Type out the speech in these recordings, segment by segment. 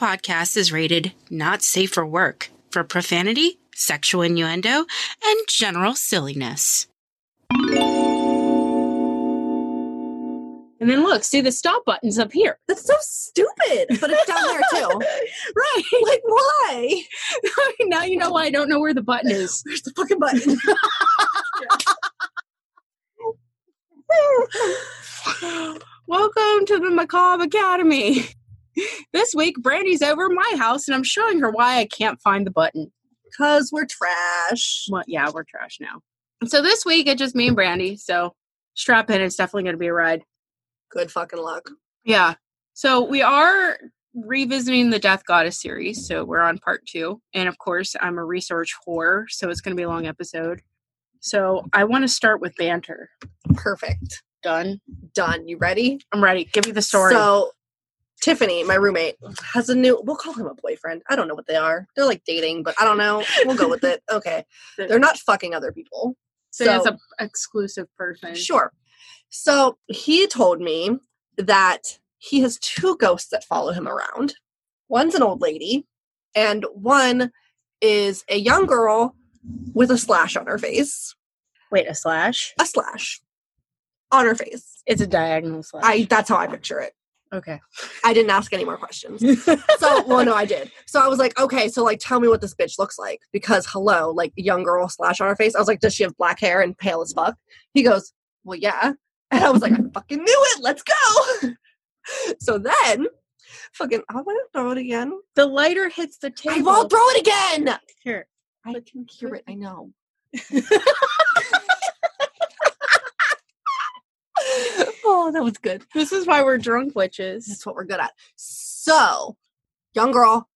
Warning this podcast is rated not safe for work for profanity, sexual innuendo, and general silliness. And then look, see the stop button's up here. That's so stupid, but it's down there too. right. Like, why? now you know why I don't know where the button is. Where's the fucking button? Welcome to the Macabre Academy. This week, Brandy's over at my house, and I'm showing her why I can't find the button. Because we're trash. Well, yeah, we're trash now. So this week, it's just me and Brandy. So strap in. It's definitely going to be a ride. Good fucking luck. Yeah. So we are revisiting the Death Goddess series. So we're on part two. And of course, I'm a research whore. So it's going to be a long episode. So I want to start with banter. Perfect. Done. Done. You ready? I'm ready. Give me the story. So, Tiffany, my roommate, has a new, we'll call him a boyfriend. I don't know what they are. They're like dating, but I don't know. We'll go with it. Okay. They're not fucking other people. so it's a exclusive person. Sure. So he told me that he has two ghosts that follow him around. One's an old lady, and one is a young girl with a slash on her face. Wait, a slash? A slash on her face. It's a diagonal slash. I that's how I picture it. Okay. I didn't ask any more questions. So well no, I did. So I was like, okay, so like tell me what this bitch looks like. Because hello, like young girl slash on her face. I was like, does she have black hair and pale as fuck? He goes, Well, yeah. And I was like, I fucking knew it. Let's go. so then fucking I want to throw it again. the lighter hits the table. I won't throw it again. Here. I can hear it. I know. oh, that was good. This is why we're drunk witches. That's what we're good at. So, young girl,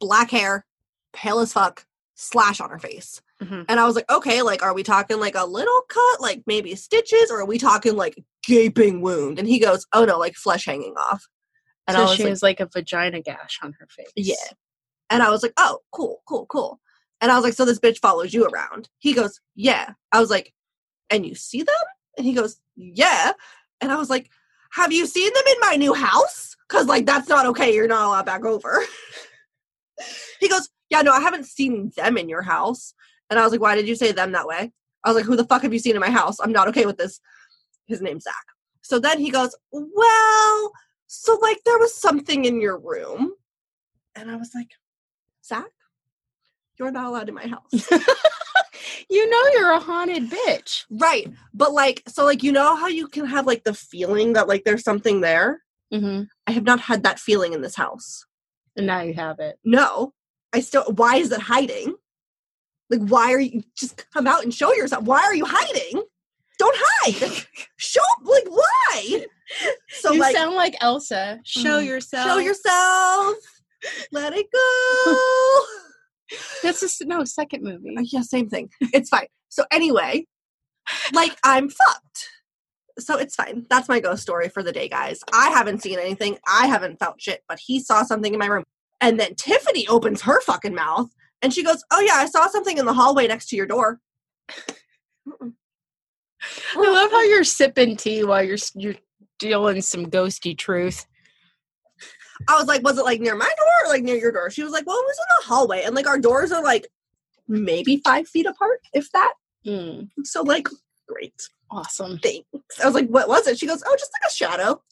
black hair, pale as fuck, slash on her face. Mhm. And I was like, okay, like, are we talking like a little cut, like maybe stitches, or are we talking like gaping wound? And he goes, oh no, like flesh hanging off. And so I was she like, has like a vagina gash on her face. yeah. And I was like, oh, cool, cool, cool. And I was like, so this bitch follows you around. He goes, yeah. I was like, and you see them? And he goes, yeah. And I was like, have you seen them in my new house? Because, like, that's not okay. You're not allowed back over. he goes, yeah, no, I haven't seen them in your house. And I was like, why did you say them that way? I was like, who the fuck have you seen in my house? I'm not okay with this. His name's Zach. So then he goes, well, so like there was something in your room. And I was like, Zach, you're not allowed in my house. you know you're a haunted bitch. right. But like, so like, you know how you can have like the feeling that like there's something there? Mm-hmm. I have not had that feeling in this house. And now you have it. No. I still, why is it hiding? Like, why are you just come out and show yourself? Why are you hiding? Don't hide. show, like, why? So, you like, sound like Elsa. Show Mm. yourself. show yourself. Let it go. That's s- no second movie. Uh, yeah, same thing. It's fine. So anyway, like I'm fucked. So it's fine. That's my ghost story for the day, guys. I haven't seen anything. I haven't felt shit, but he saw something in my room. And then Tiffany opens her fucking mouth and she goes, "Oh yeah, I saw something in the hallway next to your door." I love how you're sipping tea while you're you're dealing some ghosty truth. I was like, "Was it like near my door or like near your door?" She was like, "Well, it was in the hallway, and like our doors are like maybe five feet apart, if that." Mm, So like, great. awesome. Thanks. I was like, "What was it?" She goes, "Oh, just like a shadow."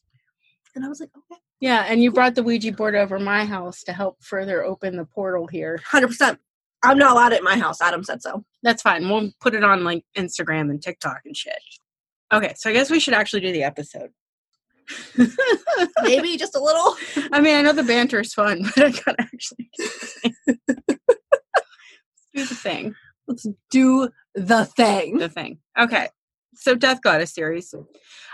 And I was like, "Okay." Yeah, and you brought the Ouija board over my house to help further open the portal here. Hundred percent. I'm not allowed at my house. Adam said so. That's fine. We'll put it on like Instagram and TikTok and shit. Okay, so I guess we should actually do the episode. Maybe just a little. I mean, I know the banter is fun, but I gotta actually do the thing. Let's do the thing. The thing. Okay. So Death Goddess series.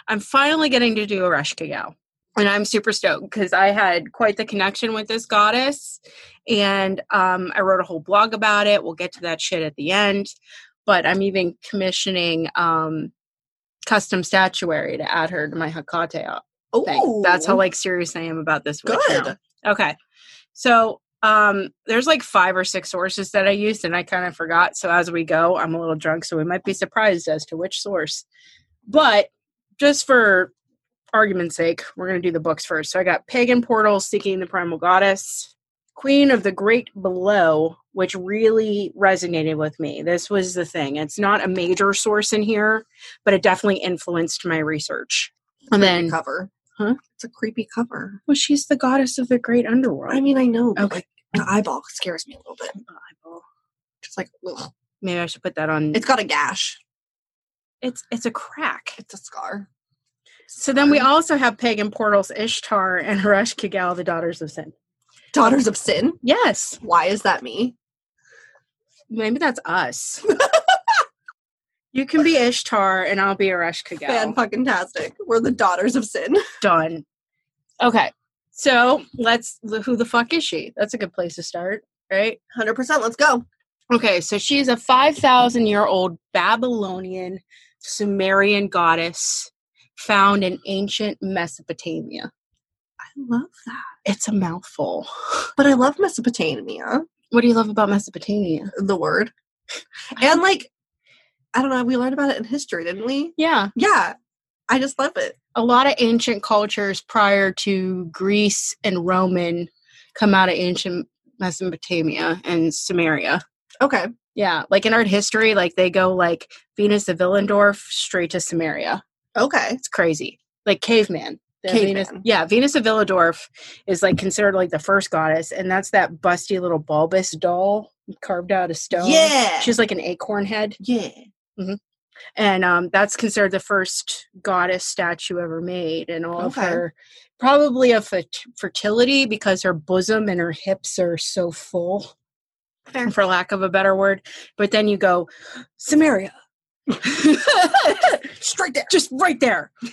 I'm finally getting to do Ereshkigal. And I'm super stoked because I had quite the connection with this goddess. And um, I wrote a whole blog about it. We'll get to that shit at the end. But I'm even commissioning um, custom statuary to add her to my Hekate Oh. That's how like serious I am about this. witch now. good. Okay. So um there's like five or six sources that I used and I kind of forgot. So as we go, I'm a little drunk, so we might be surprised as to which source. But just for argument's sake, we're going to do the books first. So I got Pagan Portals Seeking the Primal Goddess, Queen of the Great Below, which really resonated with me. This was the thing. It's not a major source in here, but it definitely influenced my research. And then, cover. Huh? It's a creepy cover. well, she's the goddess of the great underworld. I mean, I know, but Okay. like the eyeball scares me a little bit. The eyeball. Just like ugh. Maybe I should put that on. it's got a gash. it's it's a crack. It's a scar. So then we also have pagan portals Ishtar and Ereshkigal, the daughters of sin. Daughters of Sin. Yes, Why is that me? maybe that's us. you can be Ishtar and I'll be Ereshkigal. Fan fucking tastic. We're the Daughters of Sin. Done. Okay, so let's. Who the fuck is she? That's a good place to start, right? Hundred percent. Let's go. Okay, so she's a 5,000 year old Babylonian Sumerian goddess found in ancient Mesopotamia. I love that. It's a mouthful. But I love Mesopotamia. What do you love about Mesopotamia? The word. And like, I don't know. We learned about it in history, didn't we? Yeah, Yeah. I just love it. a lot of ancient cultures prior to Greece and Roman come out of ancient Mesopotamia and Sumeria. Okay. Yeah, like in art history, like they go like Venus of Willendorf straight to Sumeria. Okay. It's crazy. Like caveman. The Venus, yeah, Venus of Willendorf is like considered like the first goddess, and that's that busty little bulbous doll carved out of stone. Yeah. She's like an acorn head. yeah. And um, that's considered the first goddess statue ever made and all of her probably of fert- fertility because her bosom and her hips are so full Fair. for lack of a better word but then you go Sumeria Straight there. just right there all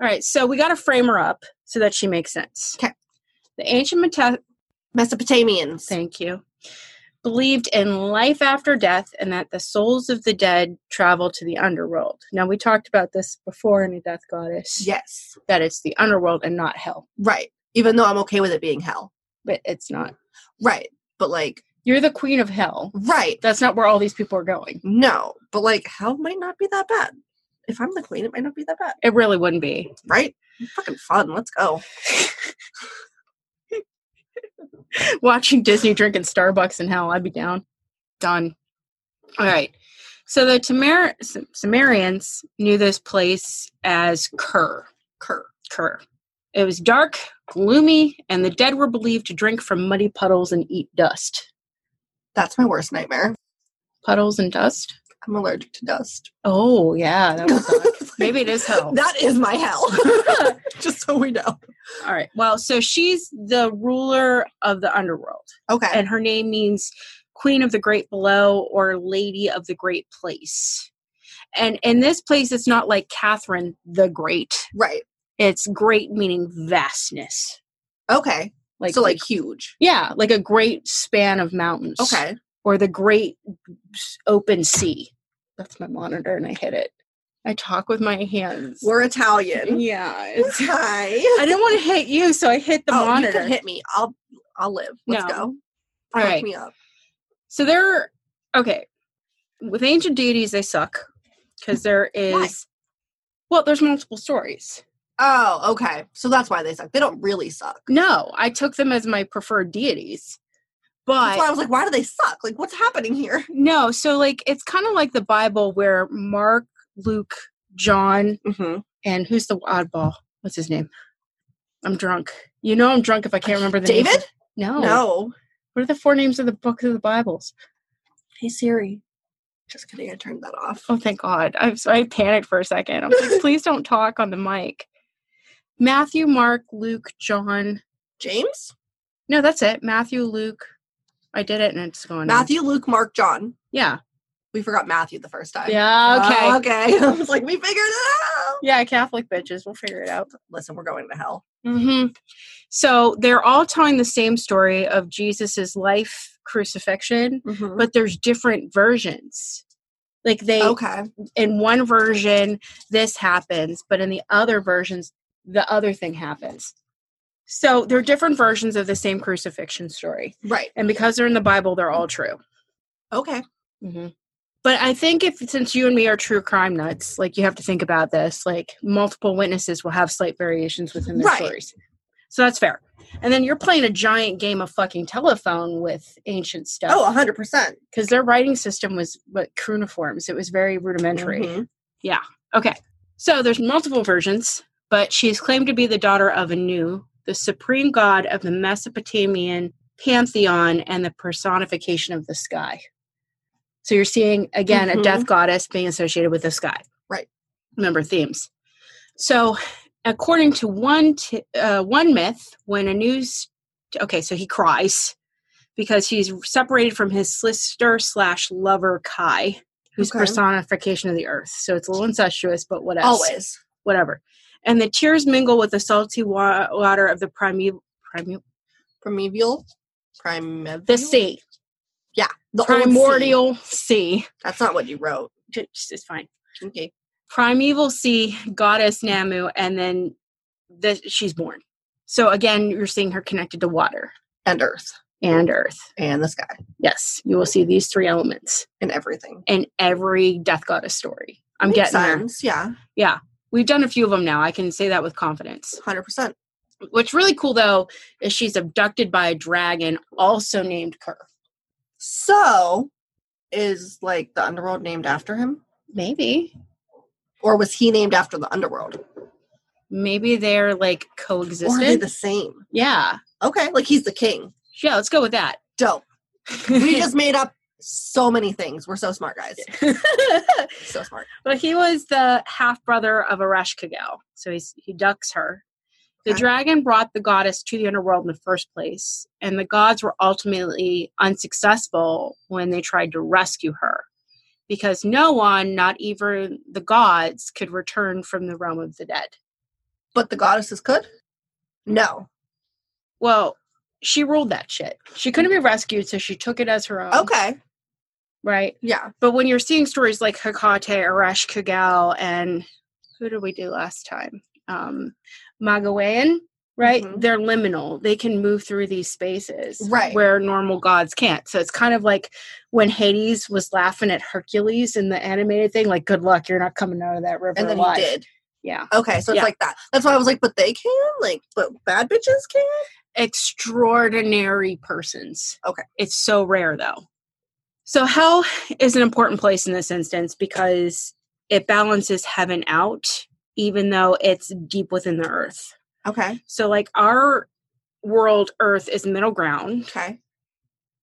right so we got to frame her up so that she makes sense 'Kay. the ancient Meta- Mesopotamians. Thank you. Believed in life after death and that the souls of the dead travel to the underworld. Now, we talked about this before in A Death Goddess. Yes. That it's the underworld and not hell, Right. Even though I'm okay with it being hell. but it's not. Right. But like, You're the queen of hell. right. That's not where all these people are going. No. But like, hell might not be that bad. If I'm the queen, it might not be that bad. It really wouldn't be. Right? Fucking fun. Let's go. Watching Disney drinking Starbucks in hell, I'd be down. Done. All right. So the Tamer- Sumerians knew this place as Kur. Kur. Kur. It was dark, gloomy, and the dead were believed to drink from muddy puddles and eat dust. That's my worst nightmare. Puddles and dust? I'm allergic to dust. Oh, yeah, that suck. Maybe it is hell. That is my hell. Just so we know. All right. Well, so she's the ruler of the underworld, Okay. and her name means Queen of the Great Below or Lady of the Great Place. And in this place, it's not like Catherine the Great. right. It's great meaning vastness. Okay. Like so like huge. yeah, like a great span of mountains. Okay. or the great open sea. That's my monitor, and I hit it. I talk with my hands. We're Italian. yeah, it's, Hi. I didn't want to hit you, so I hit the oh, monitor. you can hit me. I'll I'll live. Let's No. go. All right. me up. So there, okay. With ancient deities, they suck because there is. Well, there's multiple stories. Oh, okay. So that's why they suck. They don't really suck. No, I took them as my preferred deities, why I was like, why do they suck? Like, what's happening here? no. So like, it's kind of like the Bible where Mark, Luke, John, Mm-hmm. and who's the oddball? What's his name? I'm drunk. You know I'm drunk if I can't remember the names. David? No. No. What are the four names of the books of the Bibles? Hey Siri. Just kidding. I turned that off. Oh, thank God. I, so I panicked for a second. I was like, please don't talk on the mic. Matthew, Mark, Luke, John. James? No, that's it. Matthew, Luke. I did it and it's going. on. Matthew, Luke, Mark, John. Yeah. We forgot Matthew the first time. Yeah. Okay. Oh, okay. I was like, we figured it out. yeah, Catholic bitches. We'll figure it out. Listen, we're going to hell. hmm So they're all telling the same story of Jesus's life, crucifixion, Mhm. but there's different versions. Like they, Okay. in one version, this happens, but in the other versions, the other thing happens. So they're different versions of the same crucifixion story. Right. And because they're in the Bible, they're all true. Okay. Mm-hmm. But I think if since you and me are true crime nuts, like you have to think about this. Like multiple witnesses will have slight variations within their Right. stories. So that's fair. And then you're playing a giant game of fucking telephone with ancient stuff. Oh, 100%. because their writing system was what cuneiforms. It was very rudimentary. Mhm. Okay, so there's multiple versions, but she is claimed to be the daughter of Anu, the supreme god of the Mesopotamian pantheon and the personification of the sky. So you're seeing again a Mhm. death goddess being associated with the sky. Right. Remember themes. So, according to one t- uh, one myth, when Anu's okay, so he cries because he's separated from his sister slash lover Kai, who's Okay. personification of the earth. So it's a little incestuous, but what else? Always. whatever. And the tears mingle with the salty wa- water of the primeval, primeval Primeval. Primeval. the sea, The old sea. primordial sea. That's not what you wrote. Just it's fine. Okay. Primeval sea goddess Nammu, and then the, she's born. So again, you're seeing her connected to water And earth. and earth. And the sky. Yes, you will see these three elements in everything. in every death goddess story. I'm Makes getting there. Yeah. Yeah, we've done a few of them now. I can say that with confidence. 100%. What's really cool though is she's abducted by a dragon, also named Kur. So, is like the underworld named after him? Maybe. Or was he named after the underworld? Maybe they're like Or are they the same? yeah. Okay. Like he's the king. Yeah, let's go with that. Dope. We just made up so many things. We're so smart, guys. So smart. but he was the half brother of Ereshkigal. So he's he ducks her. The dragon brought the goddess to the underworld in the first place, and the gods were ultimately unsuccessful when they tried to rescue her. Because no one, not even the gods, could return from the realm of the dead. But the goddesses could? No. Well, she ruled that shit. She couldn't be rescued, so she took it as her own. Okay. Right. Yeah. But when you're seeing stories like Hekate, Ereshkigal, and who did we do last time? Um, Magwayen, right? Mhm. They're liminal. They can move through these spaces Right. where normal gods can't. So it's kind of like when Hades was laughing at Hercules in the animated thing, like, good luck, you're not coming out of that river And then alive. he did. Yeah. Okay. So it's Yeah. like that. That's why I was like, but they can? Like, but bad bitches can? extraordinary persons. Okay. It's so rare though. So hell is an important place in this instance because it balances heaven out, even though it's deep within the earth. Okay. So like our world earth is middle ground. Okay.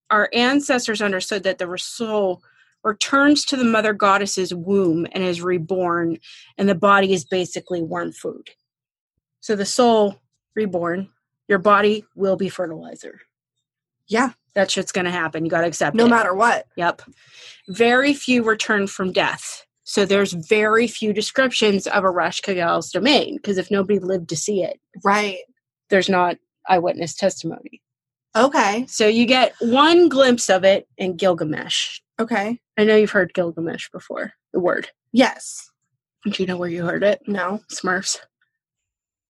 Our ancestors understood that the soul returns to the mother goddess's womb and is reborn, and the body is basically worm food. So the soul reborn, your body will be fertilizer. Yeah. That shit's gonna happen. You gotta accept No it. No matter what. Yep. Very few return from death. So there's very few descriptions of Ereshkigal's domain because if nobody lived to see it, Right. there's not eyewitness testimony. Okay. So you get one glimpse of it in Gilgamesh. Okay. I know you've heard Gilgamesh before, the word. Yes. Do you know where you heard it? No. Smurfs.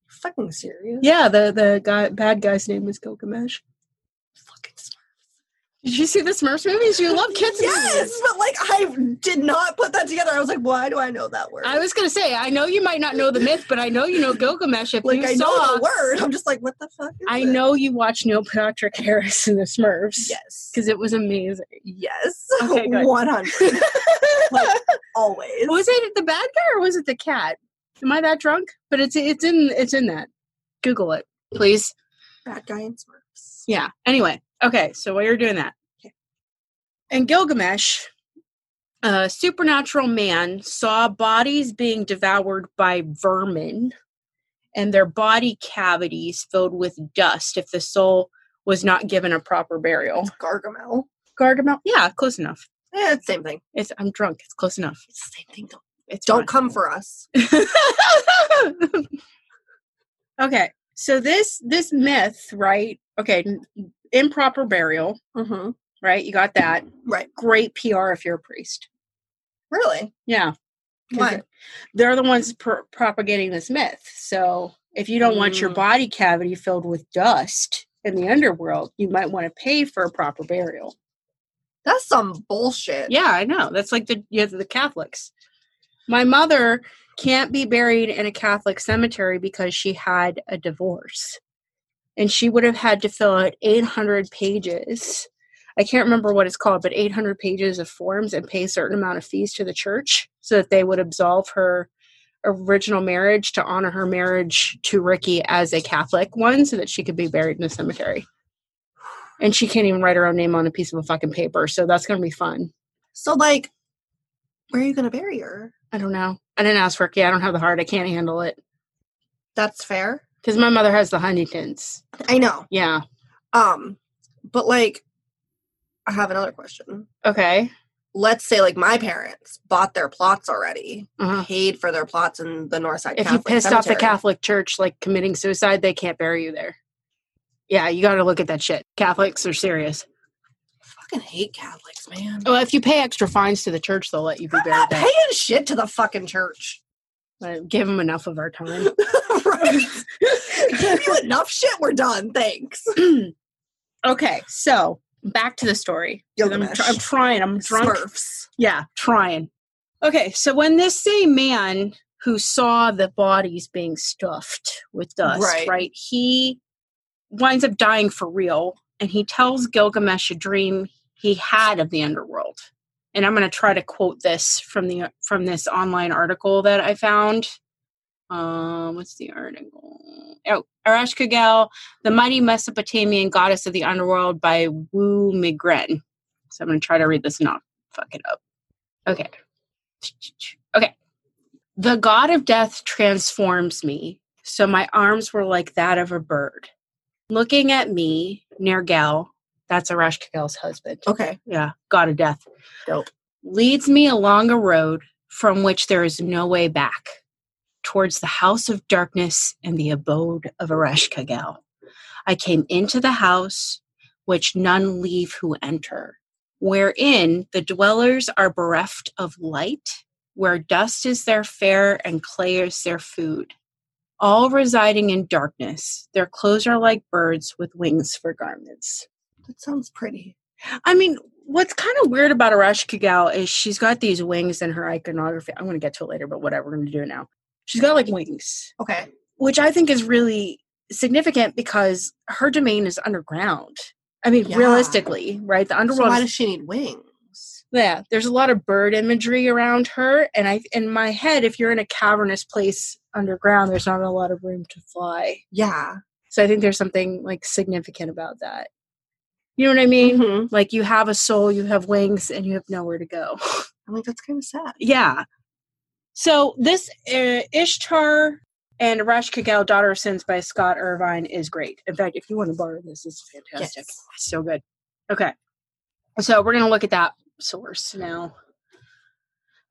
Fucking serious. Yeah, the the guy bad guy's name was Gilgamesh. Did you see the Smurfs movies? You love kids Yes, movies. but like I did not put that together. I was like, why do I know that word? I was gonna say, I know you might not know the myth, but I know you know Gilgamesh. If like you I saw, know the word. I'm just like, what the fuck? Is I it? know you watched Neil Patrick Harris and the Smurfs. Yes. because it was amazing. Yes. Okay. One hundred. Like, Always. was it the bad guy or was it the cat? Am I that drunk? But it's it's in it's in that. Google it, please. bad guy and Smurfs? Yeah. Anyway, okay. So while you're doing that, Okay. in Gilgamesh, a supernatural man saw bodies being devoured by vermin, and their body cavities filled with dust if the soul was not given a proper burial. Gargamel. Gargamel? Yeah, close enough. Yeah, it's same thing. It's I'm drunk. It's close enough. It's the same thing. Don't, It's don't fine. come for us. okay, so this this myth, right? Okay, improper burial, Mm-hmm. right? You got that. Right. Great PR if you're a priest. Really? Yeah. Why? They're the ones pr- propagating this myth. So if you don't want your Mm. body cavity filled with dust in the underworld, you might want to pay for a proper burial. That's some bullshit. Yeah, I know. That's like the you have the Catholics. My mother can't be buried in a Catholic cemetery because she had a divorce. And she would have had to fill out 800 pages. I can't remember what it's called, but 800 pages of forms and pay a certain amount of fees to the church so that they would absolve her original marriage to honor her marriage to Ricky as a Catholic one so that she could be buried in a cemetery. And she can't even write her own name on a piece of a fucking paper. So that's going to be fun. So, like, where are you going to bury her? I don't know. I didn't ask for it. Yeah, I don't have the heart. I can't handle it. That's fair. Because my mother has the Huntingtons. I know. Yeah. Um, but like, I have another question. Okay. Let's say like my parents bought their plots already, Uh-huh. paid for their plots in the north side. If Catholic you pissed off the Catholic Church, like committing suicide, they can't bury you there. Yeah, you got to look at that shit. Catholics are serious. I fucking hate Catholics, man. Well, if you pay extra fines to the church, they'll let you be I'm buried not there. paying shit to the fucking church. Give them enough of our time. right? Give you enough shit. We're done. Thanks. okay, so back to the story. I'm, tr- I'm trying. I'm drunk. Smurfs. Yeah, trying. Okay, so when this same man who saw the bodies being stuffed with dust, Right. right, he winds up dying for real, and he tells Gilgamesh a dream he had of the underworld. And I'm going to try to quote this from the from this online article that I found. Um, what's the article? Oh, Ereshkigal, the mighty Mesopotamian goddess of the underworld by Wu Mingren. So I'm going to try to read this and not fuck it up. Okay. Okay. The god of death transforms me, so my arms were like that of a bird. Looking at me, Nergal, that's Ereshkigal's husband. Okay. Yeah, god of death. Dope. Leads me along a road from which there is no way back, towards the house of darkness and the abode of Ereshkigal. I came into the house which none leave who enter, wherein the dwellers are bereft of light, where dust is their fare and clay is their food. All residing in darkness, their clothes are like birds with wings for garments. That sounds pretty. I mean, what's kind of weird about Ereshkigal is she's got these wings in her iconography. I'm going to get to it later, but whatever, we're going to do it now. She's got like wings, Okay. which I think is really significant because her domain is underground. I mean, Yeah. realistically, right? The So underworld. why does she need wings? yeah, there's a lot of bird imagery around her, and I, in my head, if you're in a cavernous place underground, there's not a lot of room to fly. Yeah. So I think there's something like significant about that. You know what I mean? Mhm. Like you have a soul, you have wings, and you have nowhere to go. I'm like, that's kind of sad. yeah. So this uh, Ishtar and Ereshkigal, Daughter of Sins by Scott Irvine is great. In fact, if you want to borrow this, it's fantastic. Yes. It's so good. Okay. So we're gonna look at that source now.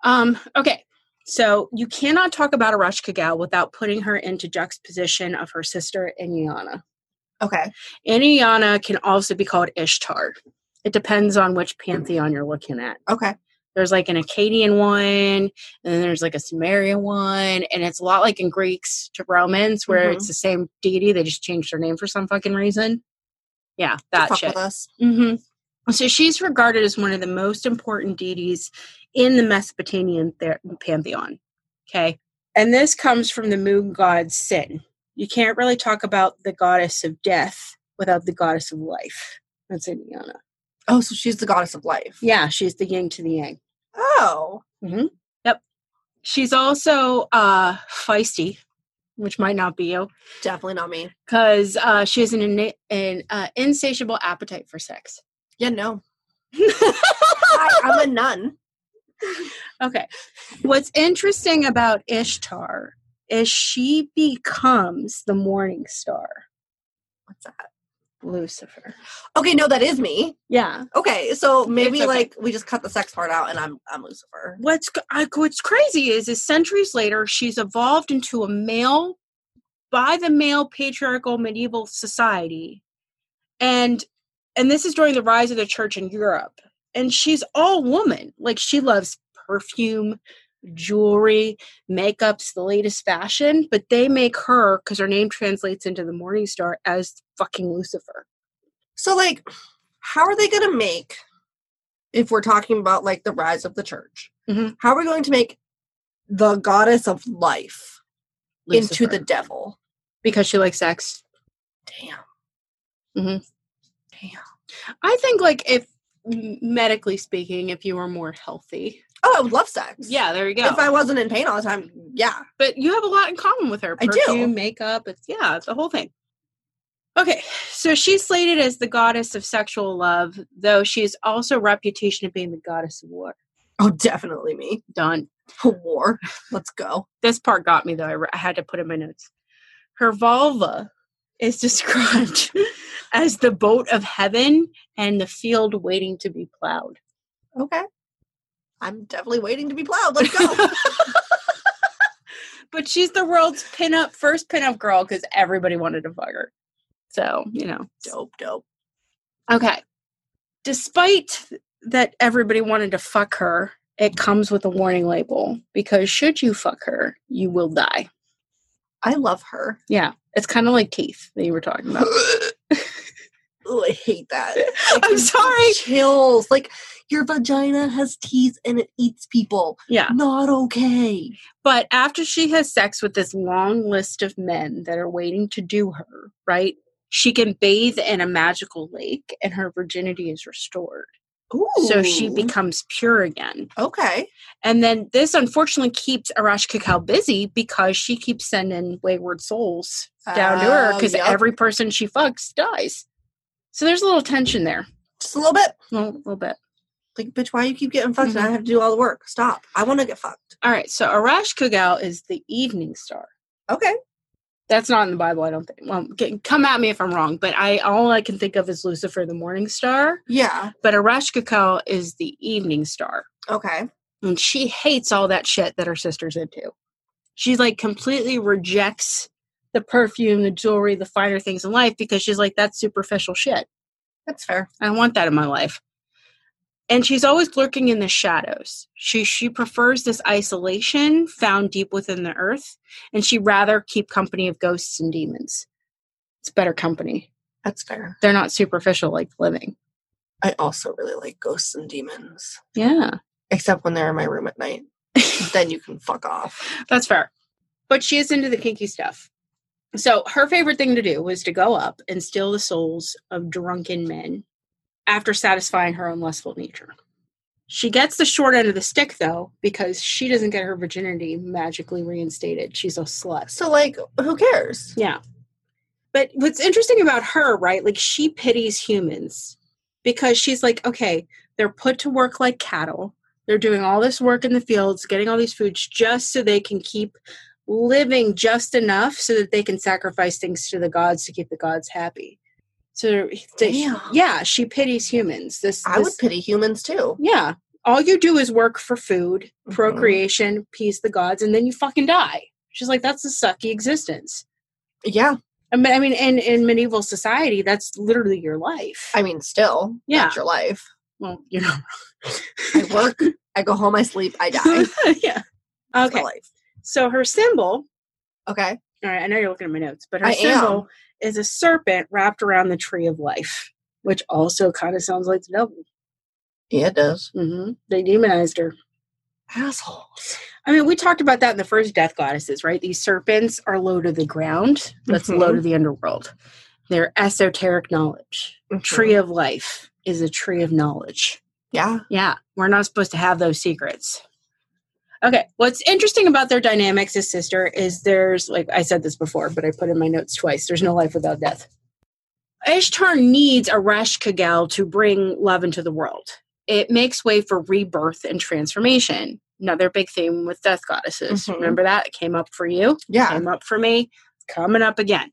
Um, okay. So you cannot talk about Ereshkigal without putting her into juxtaposition of her sister Inanna. Okay. Inanna can also be called Ishtar. It depends on which pantheon you're looking at. Okay. There's like an Akkadian one, and then there's like a Sumerian one, and it's a lot like in Greeks to Romans, where Mhm. it's the same deity. They just changed their name for some fucking reason. Yeah, that shit. with us. hmm So she's regarded as one of the most important deities in the Mesopotamian ther- pantheon. Okay. And this comes from the moon god Sin. You can't really talk about the goddess of death without the goddess of life. That's Inanna. Oh, so she's the goddess of life. Yeah, she's the yin to the yang. Oh. Yep. She's also uh, feisty, which might not be you, Definitely not me. because uh, she has an, an uh, insatiable appetite for sex. Yeah, no. I, I'm a nun. Okay. What's interesting about Ishtar is she becomes the morning star, What's that? Lucifer. Okay, no, that is me. Yeah. Okay, so maybe okay. like we just cut the sex part out, and I'm I'm Lucifer. What's c- I- what's crazy is, is centuries later she's evolved into a male by the male patriarchal medieval society, and and this is during the rise of the church in Europe, and she's all woman. Like she loves perfume, jewelry, makeup's the latest fashion, but they make her because her name translates into the morning star as fucking Lucifer. So like, how are they gonna make if we're talking about like the rise of the church, Mhm. how are we going to make the goddess of life into the devil? because she likes sex. Damn. Damn. I think like if medically speaking, if you were more healthy. Oh, I would love sex. Yeah, there you go. If I wasn't in pain all the time, yeah. but you have a lot in common with her. I do. Makeup, it's yeah, it's the whole thing. Okay, so she's slated as the goddess of sexual love, though she she's also a reputation of being the goddess of war. Oh, definitely me. Done. War. Let's go. This part got me though. I, re- I had to put in my notes. Her vulva is described as the boat of heaven and the field waiting to be plowed. Okay. I'm definitely waiting to be plowed. Let's go. but she's the world's pinup first pinup girl because everybody wanted to fuck her. So you know, dope, dope. okay. Despite that, everybody wanted to fuck her. It comes with a warning label because should you fuck her, you will die. I love her. Yeah, it's kind of like teeth that you were talking about. Ugh, I hate that. I'm sorry. Chills. Like your vagina has teeth and it eats people. Yeah, Not okay. but after she has sex with this long list of men that are waiting to do her, right? She can bathe in a magical lake and her virginity is restored. Ooh. So she becomes pure again. okay. And then this unfortunately keeps Ereshkigal busy because she keeps sending wayward souls down to her uh, because yep. every person she fucks dies. So there's a little tension there. Just a little bit. A little, little bit. Like, bitch, why you keep getting fucked and Mm-hmm. I have to do all the work? Stop. I want to get fucked. All right. So Ereshkigal is the evening star. Okay. That's not in the Bible, I don't think. Well, get, come at me if I'm wrong, but I all I can think of is Lucifer, the morning star. Yeah. But Ereshkigal is the evening star. Okay. and she hates all that shit that her sister's into. She like completely rejects the perfume, the jewelry, the finer things in life because she's like that's superficial shit. That's fair. I don't want that in my life. And she's always lurking in the shadows. She she prefers this isolation found deep within the earth, and she rather keep company of ghosts and demons. It's better company. That's fair. They're not superficial like living. I also really like ghosts and demons. Yeah. Except when they're in my room at night. then you can fuck off. That's fair. But she is into the kinky stuff. So her favorite thing to do was to go up and steal the souls of drunken men after satisfying her own lustful nature. She gets the short end of the stick though, because she doesn't get her virginity magically reinstated. She's a slut. So, like, who cares? Yeah. But what's interesting about her, right? Like she pities humans because she's like, okay, they're put to work like cattle. They're doing all this work in the fields, getting all these foods just so they can keep living just enough so that they can sacrifice things to the gods to keep the gods happy. So, Damn. yeah, she pities humans. This, I would pity humans too. yeah. All you do is work for food, Mhm. procreation, appease the gods, and then you fucking die. She's like, that's a sucky existence. Yeah. I mean, I mean, in, in medieval society, that's literally your life. I mean, still, Yeah. your life. well, you know. I work, I go home, I sleep, I die. yeah. Okay. life. So her symbol, Okay. All right, I know you're looking at my notes, but her I symbol is a serpent wrapped around the tree of life, which also kind of sounds like the devil. Yeah, it does. Mm-hmm. They demonized her. Assholes. I mean, we talked about that in the first Death Goddesses, right? These serpents are low to the ground. That's Mhm. low to the underworld. They're esoteric knowledge. Mhm. Tree of life is a tree of knowledge. Yeah. Yeah, we're not supposed to have those secrets. Okay, what's interesting about their dynamics as sister is there's, like I said this before, but I put in my notes twice there's no life without death. Ishtar needs Ereshkigal to bring love into the world. It makes way for rebirth and transformation. Another big theme with death goddesses. Mhm. Remember that? It came up for you, Yeah. came up for me, it's coming up again.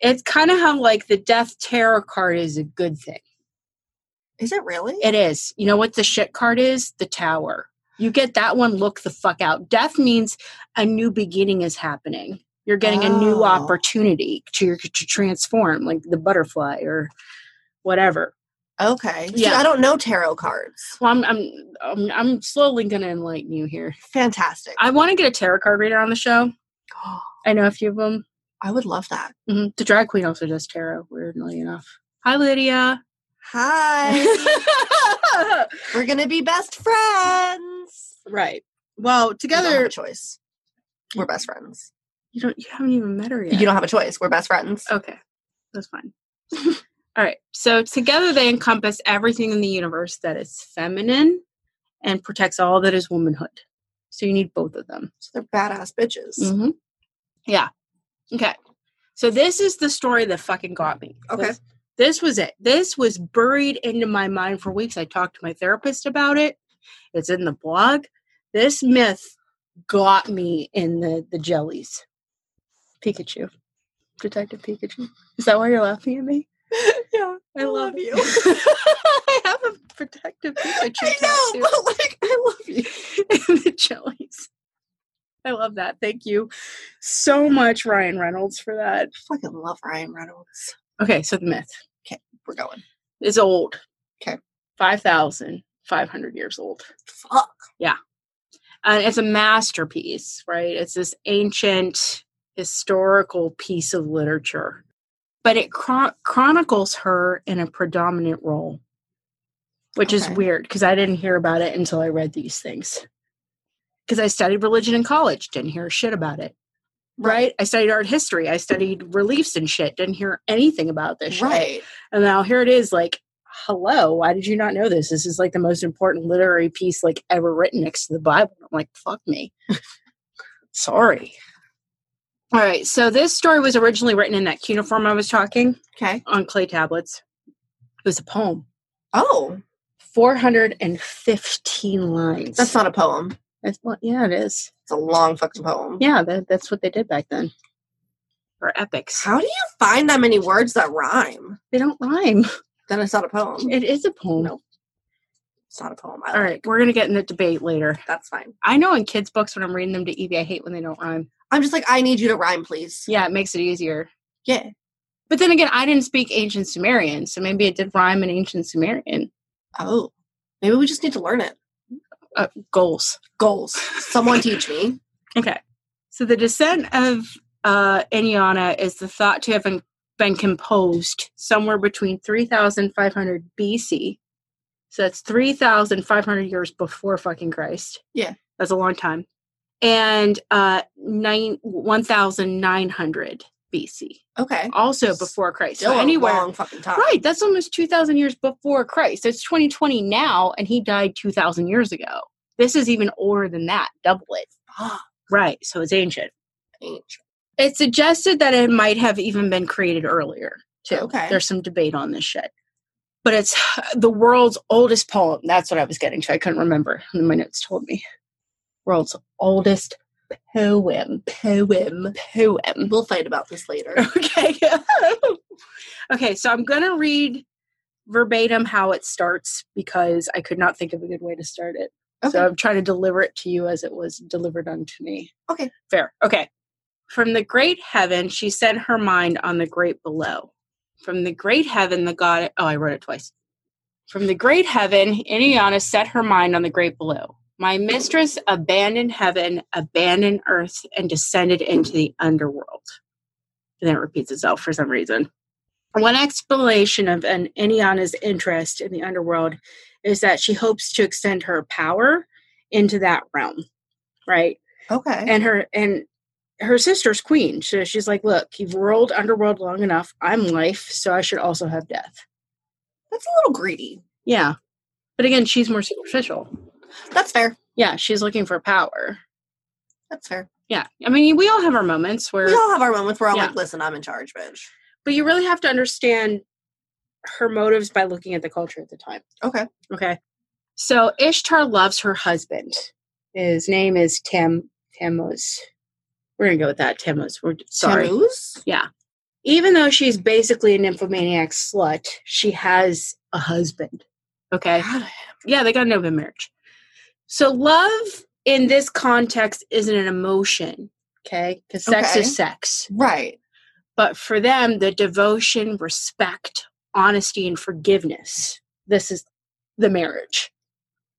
It's kind of how, like, the death tarot card is a good thing. Is it really? It is. You know what the shit card is? The tower. You get that one, look the fuck out. Death means a new beginning is happening. You're getting a new Oh. opportunity to, to transform, like the butterfly or whatever. okay. Yeah. I don't know tarot cards. Well, I'm I'm I'm, I'm slowly gonna enlighten you here. Fantastic. I want to get a tarot card reader on the show. I know a few of them. I would love that. hmm The drag queen also does tarot. Weirdly enough. Hi, Lydia. Hi. We're gonna be best friends. Right. Well, We don't have together a choice. We're best friends. you don't you haven't even met her yet. You don't have a choice. We're best friends. Okay. That's fine. All right. So together they encompass everything in the universe that is feminine and protects all that is womanhood. So you need both of them. So they're badass bitches. Mm-hmm. Yeah. Okay. So this is the story that fucking got me. Okay. This, this was it. This was buried into my mind for weeks. I talked to my therapist about it it's in the blog. This myth got me in the the jellies. Pikachu, Detective Pikachu. Is that why you're laughing at me? yeah, I, I love, love you. I have a protective Pikachu. I know, tattoo. but like, I love you. and the jellies. I love that. Thank you so much, Ryan Reynolds, for that. I fucking love Ryan Reynolds. Okay, so the myth. Okay, we're going. Is old. Okay. 5,000. 500 years old. Fuck. Yeah. And it's a masterpiece, right? It's this ancient historical piece of literature, but it chron- chronicles her in a predominant role, which okay. is weird because I didn't hear about it until I read these things. Because I studied religion in college, didn't hear shit about it. Right. right. I studied art history. I studied reliefs and shit. Didn't hear anything about this shit. Right. And now here it is, like hello, why did you not know this? This is like the most important literary piece like ever written next to the Bible. I'm like, fuck me. Sorry. All right. So this story was originally written in that cuneiform I was talking Okay. on clay tablets. It was a poem. Oh, 415 lines. that's not a poem. That's, well, yeah, it is. It's a long fucking poem. Yeah, that, that's what they did back then. Or epics. How do you find that many words that rhyme? They don't rhyme. Then it's not a poem. It is a poem. No. It's not a poem. I All right, we're going to get in the debate later. That's fine. I know in kids' books when I'm reading them to Evie, I hate when they don't rhyme. I'm just like, I need you to rhyme, please. Yeah, it makes it easier. Yeah. But then again, I didn't speak ancient Sumerian, so maybe it did rhyme in ancient Sumerian. Oh. Maybe we just need to learn it. Uh, goals. Goals. Someone teach me. Okay. So the descent of uh, Inanna is the thought to have been, composed somewhere between 3,500 BC. So that's 3,500 years before fucking Christ. Yeah. That's a long time. And uh, nine, 1,900 BC, Okay. also before Christ. Still so anywhere. long fucking time. Right, that's almost 2,000 years before Christ. It's 2020 now, and he died 2,000 years ago. This is even older than that, double it. Right, so it's ancient. Ancient. It suggested that it might have even been created earlier, too. Okay. There's some debate on this shit. But it's the world's oldest poem. That's what I was getting to. I couldn't remember. And my notes told me. World's oldest poem. Poem. Poem. We'll fight about this later. Okay. okay, so I'm going to read verbatim how it starts because I could not think of a good way to start it. Okay. So I'm trying to deliver it to you as it was delivered unto me. Okay. Fair. Okay. From the great heaven, she set her mind on the great below. From the great heaven, the god. Oh, I wrote it twice. From the great heaven, Inanna set her mind on the great below. My mistress abandoned heaven, abandoned earth, and descended into the underworld. And then it repeats itself for some reason. One explanation of an Inanna's interest in the underworld is that she hopes to extend her power into that realm, right? Okay. And her and her sister's queen. So she's like, "Look, you've ruled underworld long enough. I'm life, so I should also have death." That's a little greedy. Yeah, but again, she's more superficial. That's fair. Yeah, she's looking for power. That's fair. Yeah, I mean, we all have our moments where, We all have our moments where I'm Yeah. like, listen, I'm in charge, bitch. but you really have to understand her motives by looking at the culture at the time. Okay. Okay. So Ishtar loves her husband. His name is Tam Tammuz. We're gonna go with that. Tammuz. We're sorry. Tammuz? Even though she's basically a nymphomaniac slut, she has a husband. Okay. Proud of him. Yeah, they got an open marriage. So love in this context isn't an emotion. Okay. Because sex Okay. is sex. Right. But for them, the devotion, respect, honesty, and forgiveness. This is the marriage.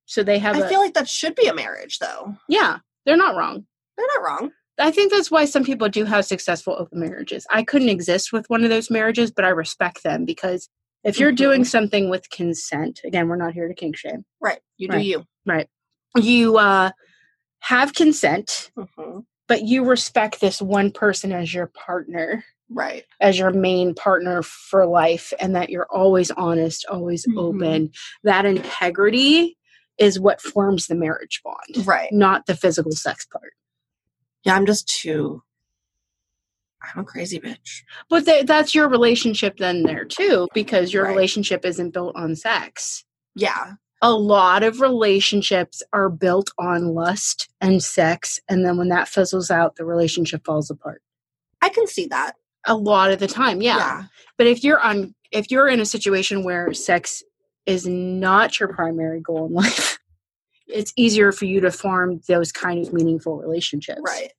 So they have I a feel like that should be a marriage, though. yeah, they're not wrong. They're not wrong. I think that's why some people do have successful open marriages. I couldn't exist with one of those marriages, but I respect them because If you're doing Mhm. something with consent, again, we're not here to kink shame. Right. You do you. Right. you. Uh, have consent, hmm but you respect this one person as your partner, Right. as your main partner for life, and that you're always honest, always Mhm. open. That integrity is what forms the marriage bond, Right. not the physical sex part. Yeah, I'm just too. I'm a crazy bitch. But th- that's your relationship then there too, because your Right. relationship isn't built on sex. Yeah. A lot of relationships are built on lust and sex, and then when that fizzles out, the relationship falls apart. I can see that. A lot of the time, yeah. Yeah. But if you're on, if you're in a situation where sex is not your primary goal in life, it's easier for you to form those kind of meaningful relationships. Right.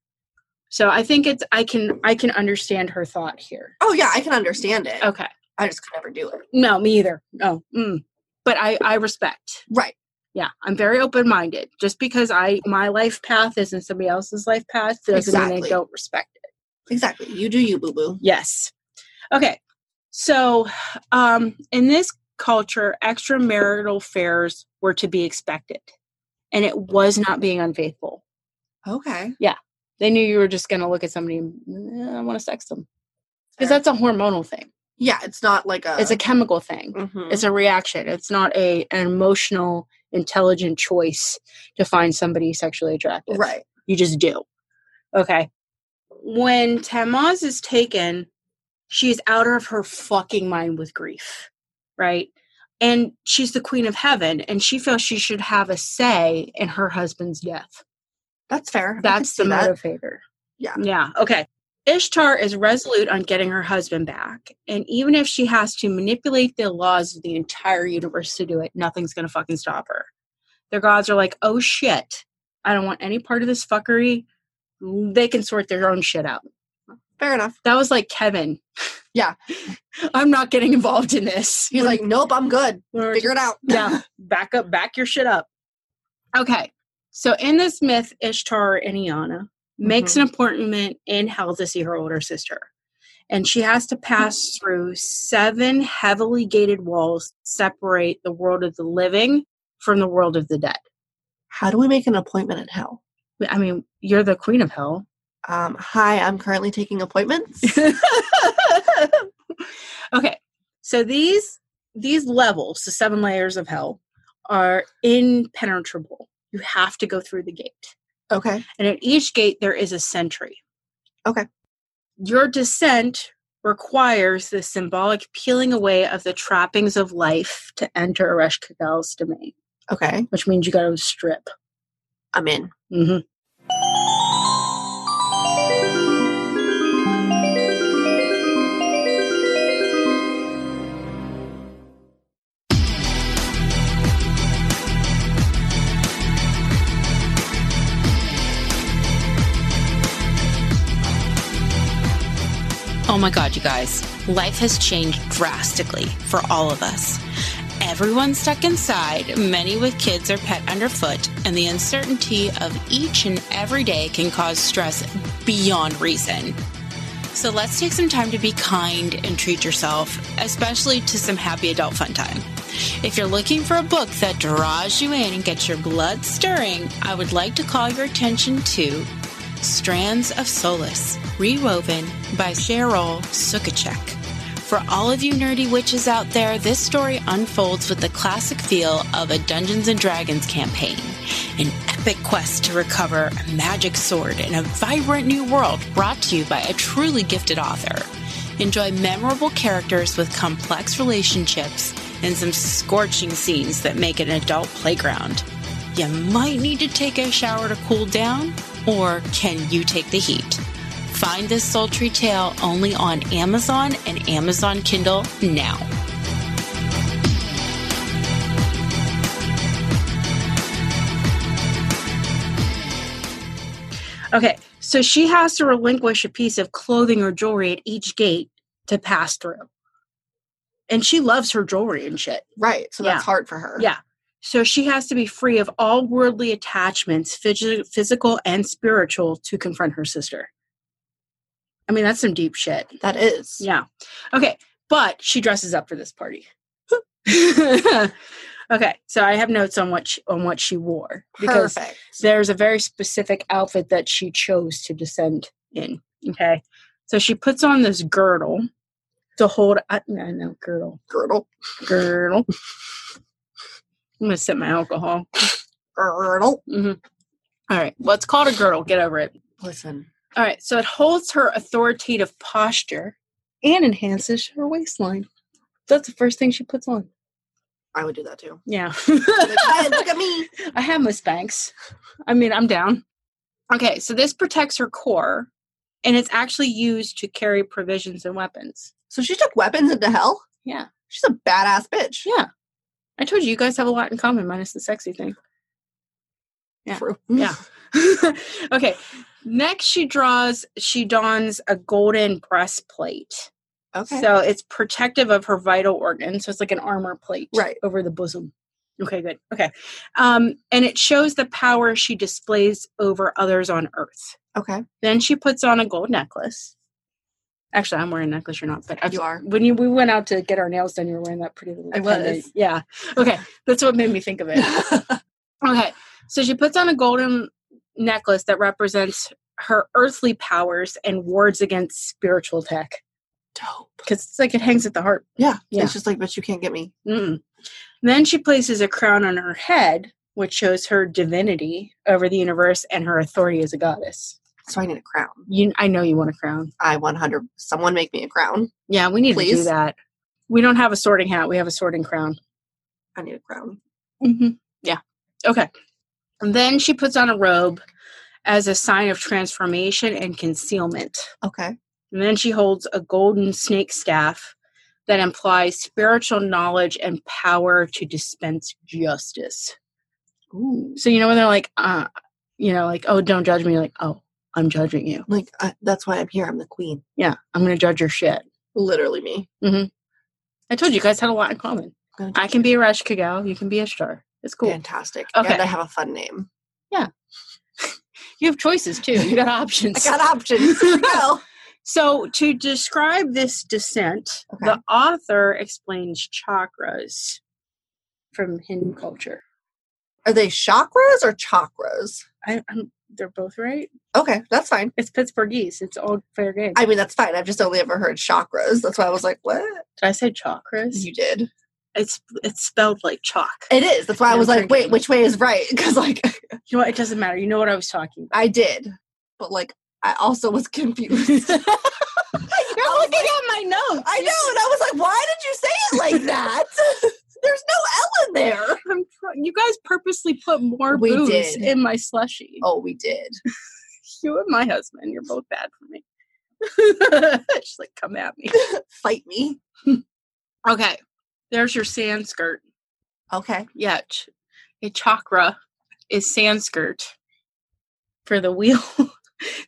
So I think it's I can I can understand her thought here. Oh yeah, I can understand it. Okay. I just could never do it. No, me either. No. Mm. But I I respect. Right. Yeah, I'm very open minded. Just because I my life path isn't somebody else's life path doesn't mean Exactly. I don't respect it. Exactly. You do you, boo boo. Yes. Okay. So, um, in this culture, extramarital affairs were to be expected, and it was not being unfaithful. Okay. Yeah. They knew you were just going to look at somebody and "Eh, I want to sex them because that's a hormonal thing. yeah, it's not like a. It's a chemical thing. Mhm. It's a reaction. It's not a an emotional, intelligent choice to find somebody sexually attractive. right. You just do. Okay. When Tammuz is taken, she's out of her fucking mind with grief. Right? And she's the queen of heaven, and she feels she should have a say in her husband's death. That's fair. That's the see that. motivator. Yeah. Yeah. Okay. Ishtar is resolute on getting her husband back. And even if she has to manipulate the laws of the entire universe to do it, nothing's going to fucking stop her. Their gods are like, oh shit, I don't want any part of this fuckery. They can sort their own shit out. Fair enough. That was like Kevin. Yeah. I'm not getting involved in this. He's like, nope, I'm good. We're- Figure it out. yeah, back up, back your shit up. Okay, so in this myth, Ishtar and Inanna makes mm-hmm. an appointment in hell to see her older sister. And she has to pass through seven heavily gated walls to separate the world of the living from the world of the dead. How do we make an appointment in hell? I mean, you're the queen of hell. Um, hi, I'm currently taking appointments. okay, so these these levels, the seven layers of hell, are impenetrable. You have to go through the gate. okay. and at each gate there is a sentry. Okay. Your descent requires the symbolic peeling away of the trappings of life to enter Ereshkigal's domain, Okay. which means you got to strip. I'm in. hmm Oh my God, you guys. Life has changed drastically for all of us. Everyone's stuck inside, many with kids or pet underfoot, and the uncertainty of each and every day can cause stress beyond reason. So let's take some time to be kind and treat yourself, especially to some happy adult fun time. If you're looking for a book that draws you in and gets your blood stirring, I would like to call your attention to Strands of Sollus, rewoven by Cheryl Suchacek. For all of you nerdy witches out there, this story unfolds with the classic feel of a Dungeons and Dragons campaign, an epic quest to recover a magic sword in a vibrant new world brought to you by a truly gifted author. Enjoy memorable characters with complex relationships and some scorching scenes that make an adult playground. You might need to take a shower to cool down, or can you take the heat? Find this sultry tale only on Amazon and Amazon Kindle now. Okay, so she has to relinquish a piece of clothing or jewelry at each gate to pass through. And she loves her jewelry and shit. Right. So Yeah. that's hard for her. Yeah. So she has to be free of all worldly attachments, phys- physical and spiritual, to confront her sister. I mean, that's some deep shit. That is. Yeah. Okay. but she dresses up for this party. okay, so I have notes on what she, on what she wore because Perfect. there's a very specific outfit that she chose to descend in. Okay, so she puts on this girdle to hold. I, no, no girdle, Girdle. girdle. I'm gonna sip my alcohol. Girdle. hmm All right, well, it's called a girdle. Get over it. Listen. All right, so it holds her authoritative posture and enhances her waistline. That's the first thing she puts on. I would do that too. Yeah. Like, "Hey, look at me. I have my Spanx. I mean, I'm down. Okay, so this protects her core, and it's actually used to carry provisions and weapons. So she took weapons into hell? Yeah. She's a badass bitch. Yeah. I told you, you guys have a lot in common, minus the sexy thing. Yeah. True. Yeah. okay. Next, she draws, she dons a golden breastplate. Okay. So it's protective of her vital organs. So it's like an armor plate Right. over the bosom. Okay, good. Okay. Um, and it shows the power she displays over others on earth. okay. Then she puts on a gold necklace. Actually, I'm wearing a necklace, you're not, but I've- You are. When you we went out to get our nails done, you were wearing that pretty little I pendant. was. Yeah. Okay. That's what made me think of it. Okay. So she puts on a golden necklace that represents her earthly powers and wards against spiritual attack. Dope. Because it's like it hangs at the heart. Yeah. Yeah. It's just like, but you can't get me. Mm. Then she places a crown on her head, which shows her divinity over the universe and her authority as a goddess. So I need a crown. You, I know you want a crown. I 100. Someone make me a crown. Yeah, we need to do that. We don't have a sorting hat. We have a sorting crown. I need a crown. Mm-hmm. Yeah. Okay. And then she puts on a robe as a sign of transformation and concealment. Okay. And then she holds a golden snake staff that implies spiritual knowledge and power to dispense justice. Ooh. So you know when they're like, uh, you know, like, oh, don't judge me. Like, oh, I'm judging you. Like, I, that's why I'm here. I'm the queen. Yeah, I'm gonna judge your shit. Literally me. Mm-hmm. I told you, you guys had a lot in common. Gonna can be Ereshkigal. You can be Ishtar. It's cool. Fantastic. Okay. And I have a fun name. Yeah. you have choices too. You got options. I got options. Here we. So, to describe this descent, Okay. the author explains chakras from Hindu culture. Are they chakras or chakras? I, I'm, they're both right. Okay, that's fine. It's Pittsburghese. It's all fair game. I mean, that's fine. I've just only ever heard chakras. That's why I was like, what? Did I say chakras? You did. It's it's spelled like chalk. It is. That's why I was like, wait, which way is right? Because, like, You know what? It doesn't matter. You know what I was talking about. I did. But, like, I also was confused. You're You're looking at my notes. I know. And I was like, why did you say it like that? There's no L in there. You guys purposely put more We booze did. in my slushy. Oh, we did. You and my husband, you're both bad for me. She's like, come at me. Fight me. Okay, there's your Sanskrit. Okay. Yeah, ch- a chakra is Sanskrit for the wheel.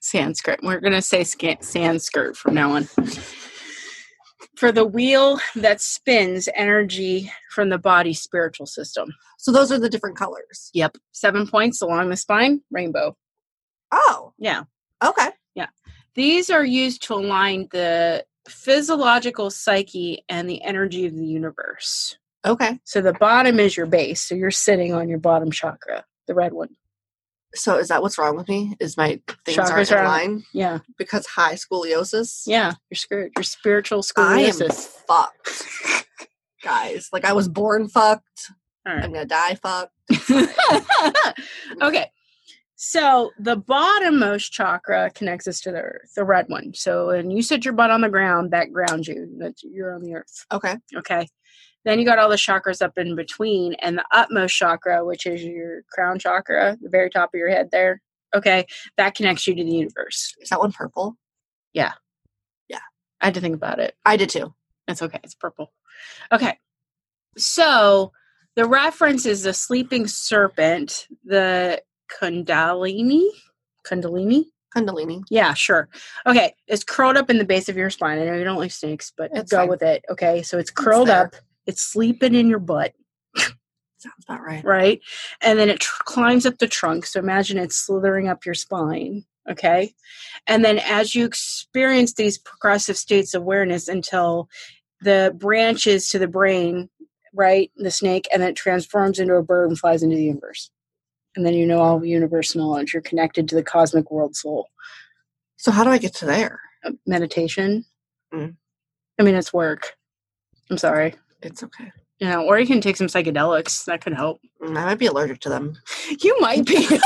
Sanskrit. We're gonna say Sanskrit from now on. For the wheel that spins energy from the body spiritual system. So those are the different colors. Yep. Seven points along the spine, rainbow. Oh, Yeah. okay. Yeah. These are used to align the physiological psyche and the energy of the universe. Okay. So the bottom is your base. So you're sitting on your bottom chakra, the red one. So is that what's wrong with me? Is my things Chakras aren't are in line Yeah. because high scoliosis? Yeah. You're screwed. You're spiritual I am scoliosis. fucked. Guys, like I was born fucked. All I'm gonna die fucked. okay. So the bottommost chakra connects us to the earth, the red one. So when you sit your butt on the ground, that grounds you. That you're on the earth. Okay. Okay. Then you got all the chakras up in between, and the utmost chakra, which is your crown chakra, the very top of your head there. Okay. That connects you to the universe. Is that one purple? Yeah. Yeah. I had to think about it. I did too. It's okay. It's purple. Okay. So the reference is the sleeping serpent, the Kundalini. Kundalini? Kundalini. Yeah, sure. Okay. It's curled up in the base of your spine. I know you don't like snakes, but It's go fine. with it. Okay. So it's curled there. up. It's sleeping in your butt. Sounds about right. right? And then it tr- climbs up the trunk. So imagine it's slithering up your spine. Okay. And then as you experience these progressive states of awareness until the branches to the brain, right? The snake, and then it transforms into a bird and flies into the universe. And then you know all universe knowledge. You're connected to the cosmic world soul. So how do I get to there? Meditation. Mm. I mean, it's work. I'm sorry. It's okay. You know, or you can take some psychedelics. That could help. Mm, I might be allergic to them. You might be.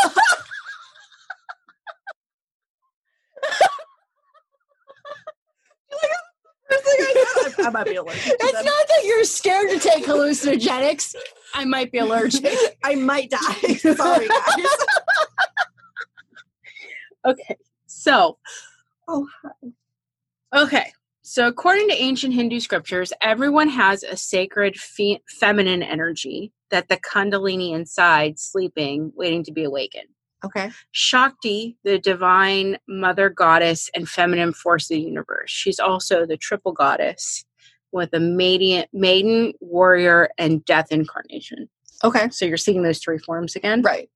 I might be allergic it's them. not that you're scared to take hallucinogenics. I might be allergic. I might die. Sorry, guys. Okay. So, Oh, okay. So, according to ancient Hindu scriptures, everyone has a sacred fe- feminine energy that the Kundalini inside, sleeping, waiting to be awakened. Okay. Shakti, the divine mother goddess and feminine force of the universe. She's also the triple goddess with a maiden, maiden warrior, and death incarnation. Okay. So, you're seeing those three forms again? Right.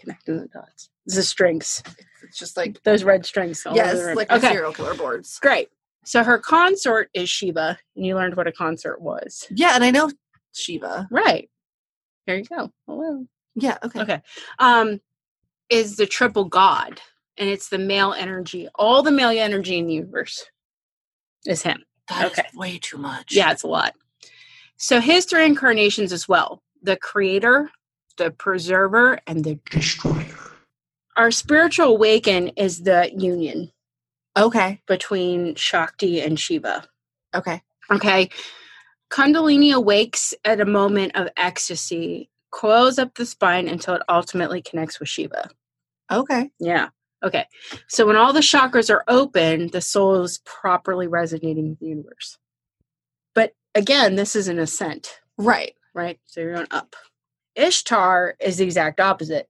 Connecting the dots. The strings. It's just like Those red strings. all yes, like the okay. serial killer boards. Great. So her consort is Shiva, and you learned what a consort was. Yeah, and I know Shiva. Right. There you go. Hello. Yeah. Okay. Okay. Um, is the triple god, and it's the male energy. All the male energy in the universe is him. That is Okay. way too much. Yeah, it's a lot. So his three incarnations as well: the creator, the preserver, and the destroyer. Our spiritual awaken is the union Okay. between Shakti and Shiva. Okay. Okay. Kundalini awakes at a moment of ecstasy, coils up the spine until it ultimately connects with Shiva. Okay. Yeah. Okay. So when all the chakras are open, the soul is properly resonating with the universe. But again, this is an ascent, Right. right? So you're going up. Ishtar is the exact opposite.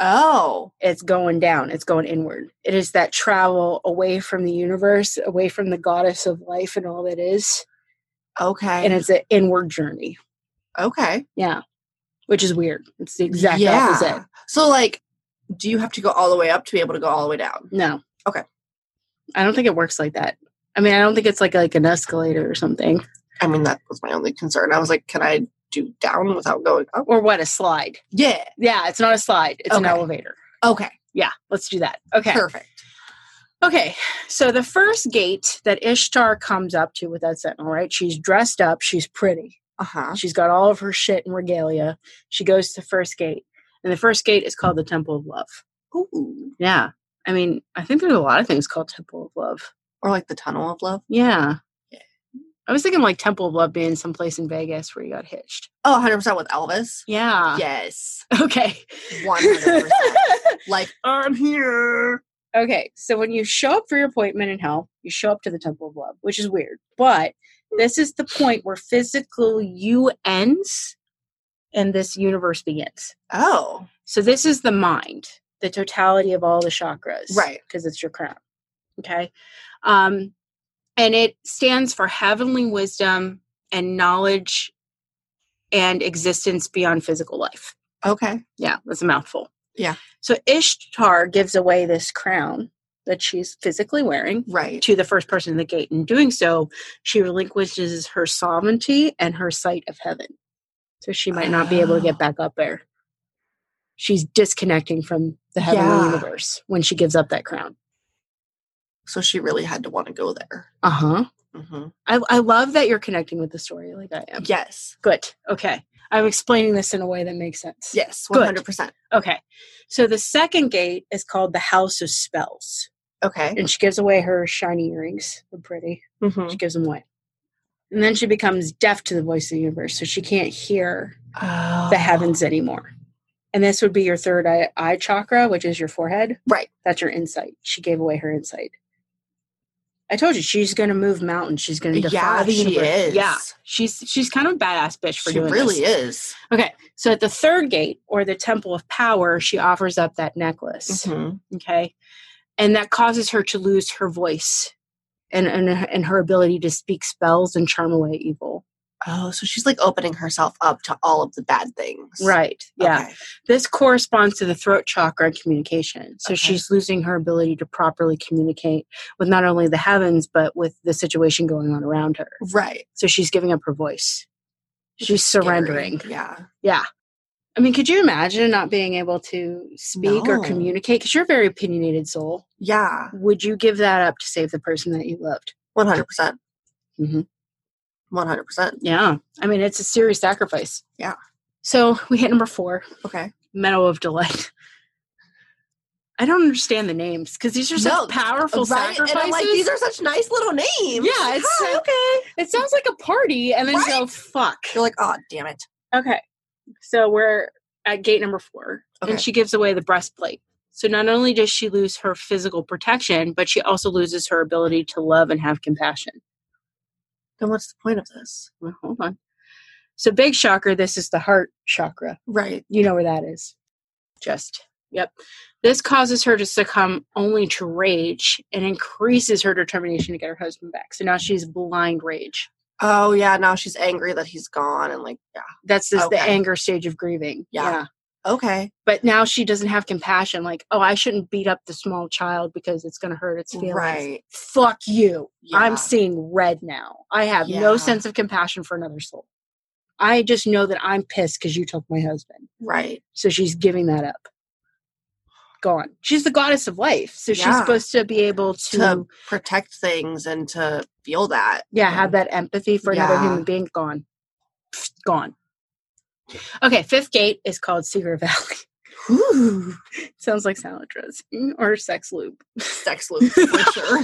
Oh. It's going down, it's going inward. It is that travel away from the universe, away from the goddess of life and all that is. Okay. And it's an inward journey. okay. Yeah. Which is weird. It's the exact yeah. opposite. So like, do you have to go all the way up to be able to go all the way down? No. Okay. I don't think it works like that. I mean, I don't think it's like like an escalator or something. I mean, that was my only concern. I was like, can I do down without going up? Or what, a slide. Yeah. Yeah, it's not a slide. It's an elevator. Okay. Yeah, let's do that. Okay. Perfect. Okay. So the first gate that Ishtar comes up to with that sentinel, right? She's dressed up, she's pretty. Uh huh. She's got all of her shit and regalia. She goes to the first gate. And the first gate is called the Temple of Love. Ooh. Yeah. I mean, I think there's a lot of things called Temple of Love. Or like the tunnel of love. Yeah. I was thinking like Temple of Love being someplace in Vegas where you got hitched. Oh, 100 percent with Elvis. Yeah. Yes. Okay. One hundred percent. Like I'm here. okay. So when you show up for your appointment in hell, you show up to the Temple of Love, which is weird. But this is the point where physical you ends and this universe begins. Oh. So this is the mind, the totality of all the chakras. Right. Because it's your crown. Okay. Um, and it stands for heavenly wisdom and knowledge and existence beyond physical life. Okay. Yeah, that's a mouthful. Yeah. So Ishtar gives away this crown that she's physically wearing Right. to the first person in the gate. In doing so, she relinquishes her sovereignty and her sight of heaven. So she might not be able to Oh. get back up there. She's disconnecting from the heavenly Yeah. universe when she gives up that crown. So she really had to want to go there. Uh huh. hmm I, I love that you're connecting with the story like I am. Yes. Good. Okay. I'm explaining this in a way that makes sense. Yes. Good. One hundred percent. Okay. So the second gate is called the House of Spells. Okay. And she gives away her shiny earrings. They're pretty. Mm-hmm. She gives them away. And then she becomes deaf to the voice of the universe. So she can't hear Oh. the heavens anymore. And this would be your third eye, eye chakra, which is your forehead. Right. That's your insight. She gave away her insight. I told you she's going to move mountains. She's going to defy Yeah, the she universe. is. Yeah, she's she's kind of a badass bitch for doing this. She doing really this. is. Okay, so at the third gate or the temple of power, she offers up that necklace. Mhm. Okay, and that causes her to lose her voice and and and her ability to speak spells and charm away evil. Oh, so she's like opening herself up to all of the bad things. Right. Yeah. Okay. This corresponds to the throat chakra and communication. So okay. she's losing her ability to properly communicate with not only the heavens, but with the situation going on around her. Right. So she's giving up her voice. She's, surrendering. Scary. Yeah. Yeah. I mean, could you imagine not being able to speak no. or communicate? Because you're a very opinionated soul. Yeah. Would you give that up to save the person that you loved? 100%. percent mm-hmm. 100%. Yeah. I mean, it's a serious sacrifice. Yeah. So we hit number four. Okay. Meadow of Delight. I don't understand the names because these are such no, powerful right? sacrifices. And I'm like, these are such nice little names. Yeah, it's Hi, so, okay. It sounds like a party, and then right? go fuck. You're like, oh, damn it. Okay, so we're at gate number four, okay. and she gives away the breastplate. So not only does she lose her physical protection, but she also loses her ability to love and have compassion. Then what's the point of this? Well, hold on. So big chakra, this is the heart chakra. Right. You know where that is. Just, yep. This causes her to succumb only to rage and increases her determination to get her husband back. So now she's blind rage. Oh yeah. Now she's angry that he's gone, and like, yeah. That's just the anger stage of grieving. Yeah. Okay. But now she doesn't have compassion. Like, oh, I shouldn't beat up the small child because it's going to hurt its feelings. Right. Fuck you. Yeah. I'm seeing red now. I have Yeah. no sense of compassion for another soul. I just know that I'm pissed because you took my husband. Right. So she's giving that up. Gone. She's the goddess of life. So she's supposed to be able to, To protect things and to feel that. yeah, have that empathy for another human being. Gone. Gone. Okay, fifth gate is called Secret Valley. Ooh, Sounds like salad dressing or sex loop. sex loop for sure.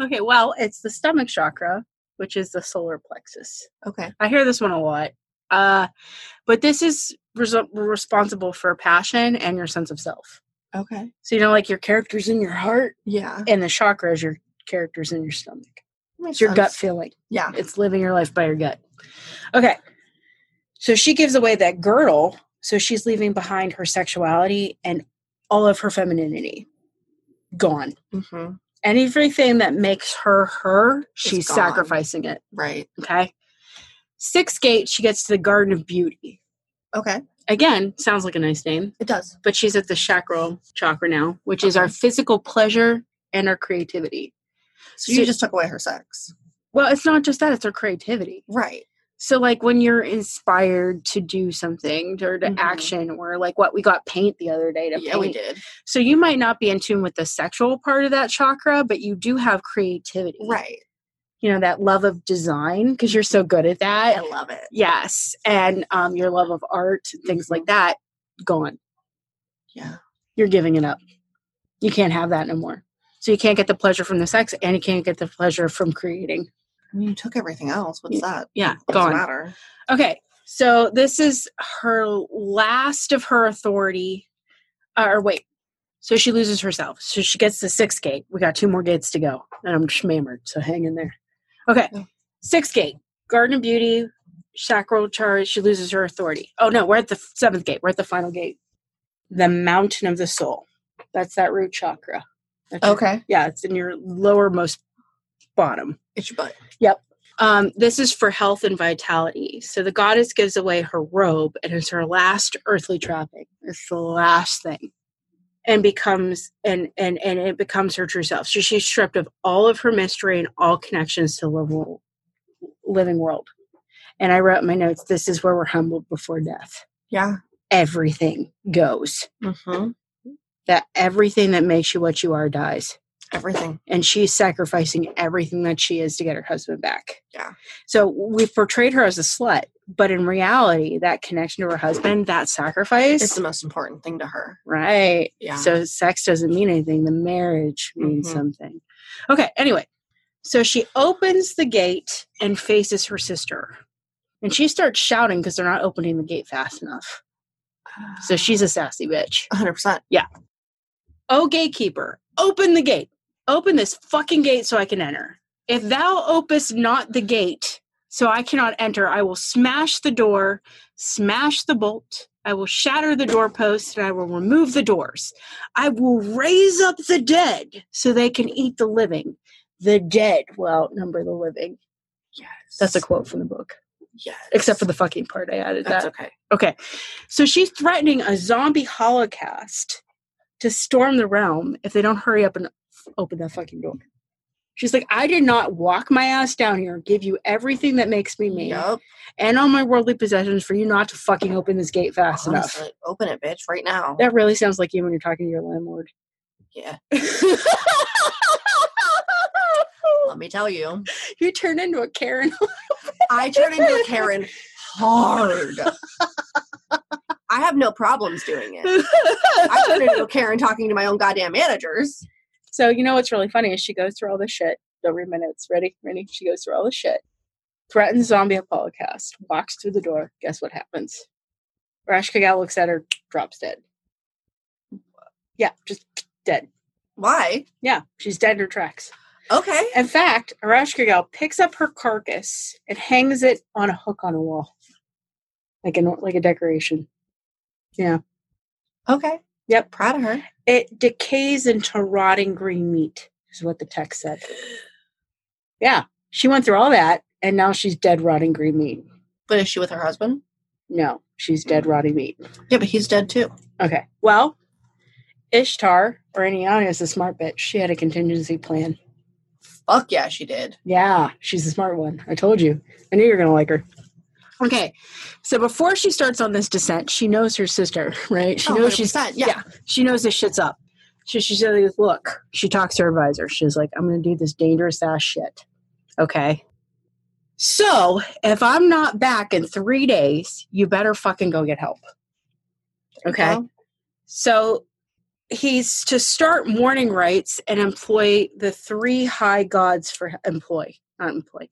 Okay, well, it's the stomach chakra, which is the solar plexus. Okay. I hear this one a lot. Uh, but this is res- responsible for passion and your sense of self. Okay. So, you know, like your characters in your heart Yeah. and the chakra is your characters in your stomach. Makes It's your gut feeling. Yeah. It's living your life by your gut. Okay. So she gives away that girdle. So she's leaving behind her sexuality and all of her femininity. Gone. hmm And everything that makes her her, she's gone. sacrificing it. Right. Okay. Sixth gate, she gets to the Garden of Beauty. Okay. Again, sounds like a nice name, It does. but she's at the chakra chakra now, which is our physical pleasure and our creativity. So you just took away her sex. Well, it's not just that, it's her creativity. Right. So, like when you're inspired to do something or to Mhm. action, or like what we got paint the other day to Yeah, paint. we did. So, you might not be in tune with the sexual part of that chakra, but you do have creativity. Right. You know, that love of design because you're so good at that. I love it. Yes. And um, your love of art, and things like that, gone. Yeah. You're giving it up. You can't have that no more. So, you can't get the pleasure from the sex and you can't get the pleasure from creating. I mean, you took everything else. What's that? Yeah, gone. matter. Okay, so this is her last of her authority. Uh, or wait, so she loses herself. So she gets the sixth gate. We got two more gates to go, and I'm schmammered. So hang in there. Okay, Yeah. sixth gate, Garden of Beauty, chakral charge. She loses her authority. Oh no, we're at the seventh gate. We're at the final gate, the Mountain of the Soul. That's that root chakra. That's your- Okay. yeah, it's in your lowermost bottom. It's your butt. Yep. Um, this is for health and vitality. So the goddess gives away her robe, and it's her last earthly trapping. It's the last thing, and becomes and and and it becomes her true self. So she's stripped of all of her mystery and all connections to the living, living world. And I wrote in my notes, "This is where we're humbled before death. Yeah. Everything goes. Mm-hmm. That everything that makes you what you are dies." Everything. and she's sacrificing everything that she is to get her husband back. Yeah. So we've portrayed her as a slut, but in reality, that connection to her husband, that sacrifice, It's the most important thing to her. right? Yeah. So sex doesn't mean anything. The marriage means Mhm. something. Okay. Anyway, so she opens the gate and faces her sister, and she starts shouting because they're not opening the gate fast enough. So she's a sassy bitch. 100%. Yeah. Oh, gatekeeper, open the gate. Open this fucking gate so I can enter. If thou opest not the gate so I cannot enter, I will smash the door, smash the bolt. I will shatter the doorpost and I will remove the doors. I will raise up the dead so they can eat the living. The dead will outnumber the living. Yes. That's a quote from the book, yes. except for the fucking part I added. That's that. okay. Okay. So she's threatening a zombie holocaust to storm the realm if they don't hurry up and open that fucking door. She's like, I did not walk my ass down here, give you everything that makes me me, Yup. and all my worldly possessions for you not to fucking open this gate fast enough. Open it, bitch, right now. That really sounds like you when you're talking to your landlord. Yeah. Let me tell you, you turn into a Karen. I turn into a Karen hard. I have no problems doing it. I turn into a Karen talking to my own goddamn managers. So you know what's really funny is she goes through all this shit. Don't read minutes. Ready? Ready? She goes through all this shit. Threatens zombie holocaust. Walks through the door. Guess what happens? Ereshkigal looks at her, drops dead. Yeah, just dead. Why? Yeah, she's dead in her tracks. Okay. In fact, Ereshkigal picks up her carcass and hangs it on a hook on a wall, like a like a decoration. Yeah. Okay. Yep. Proud of her. It decays into rotting green meat, is what the text said. Yeah, she went through all that, and now she's dead, rotting green meat. But is she with her husband? No, she's dead, rotting meat. Yeah, but he's dead too. Okay, well, Ishtar, or Inanna, is a smart bitch. She had a contingency plan. Fuck yeah, she did. Yeah, she's a smart one. I told you. I knew you were going to like her. Okay, so before she starts on this descent, she knows her sister, right? She Oh, knows she's 100%, yeah. she knows this shit's up. So she says, "Look," she talks to her advisor. She's like, "I'm going to do this dangerous ass shit." Okay. So if I'm not back in three days, you better fucking go get help. Okay. Well, So he's to start mourning rites and employ the three high gods for employ, not employ,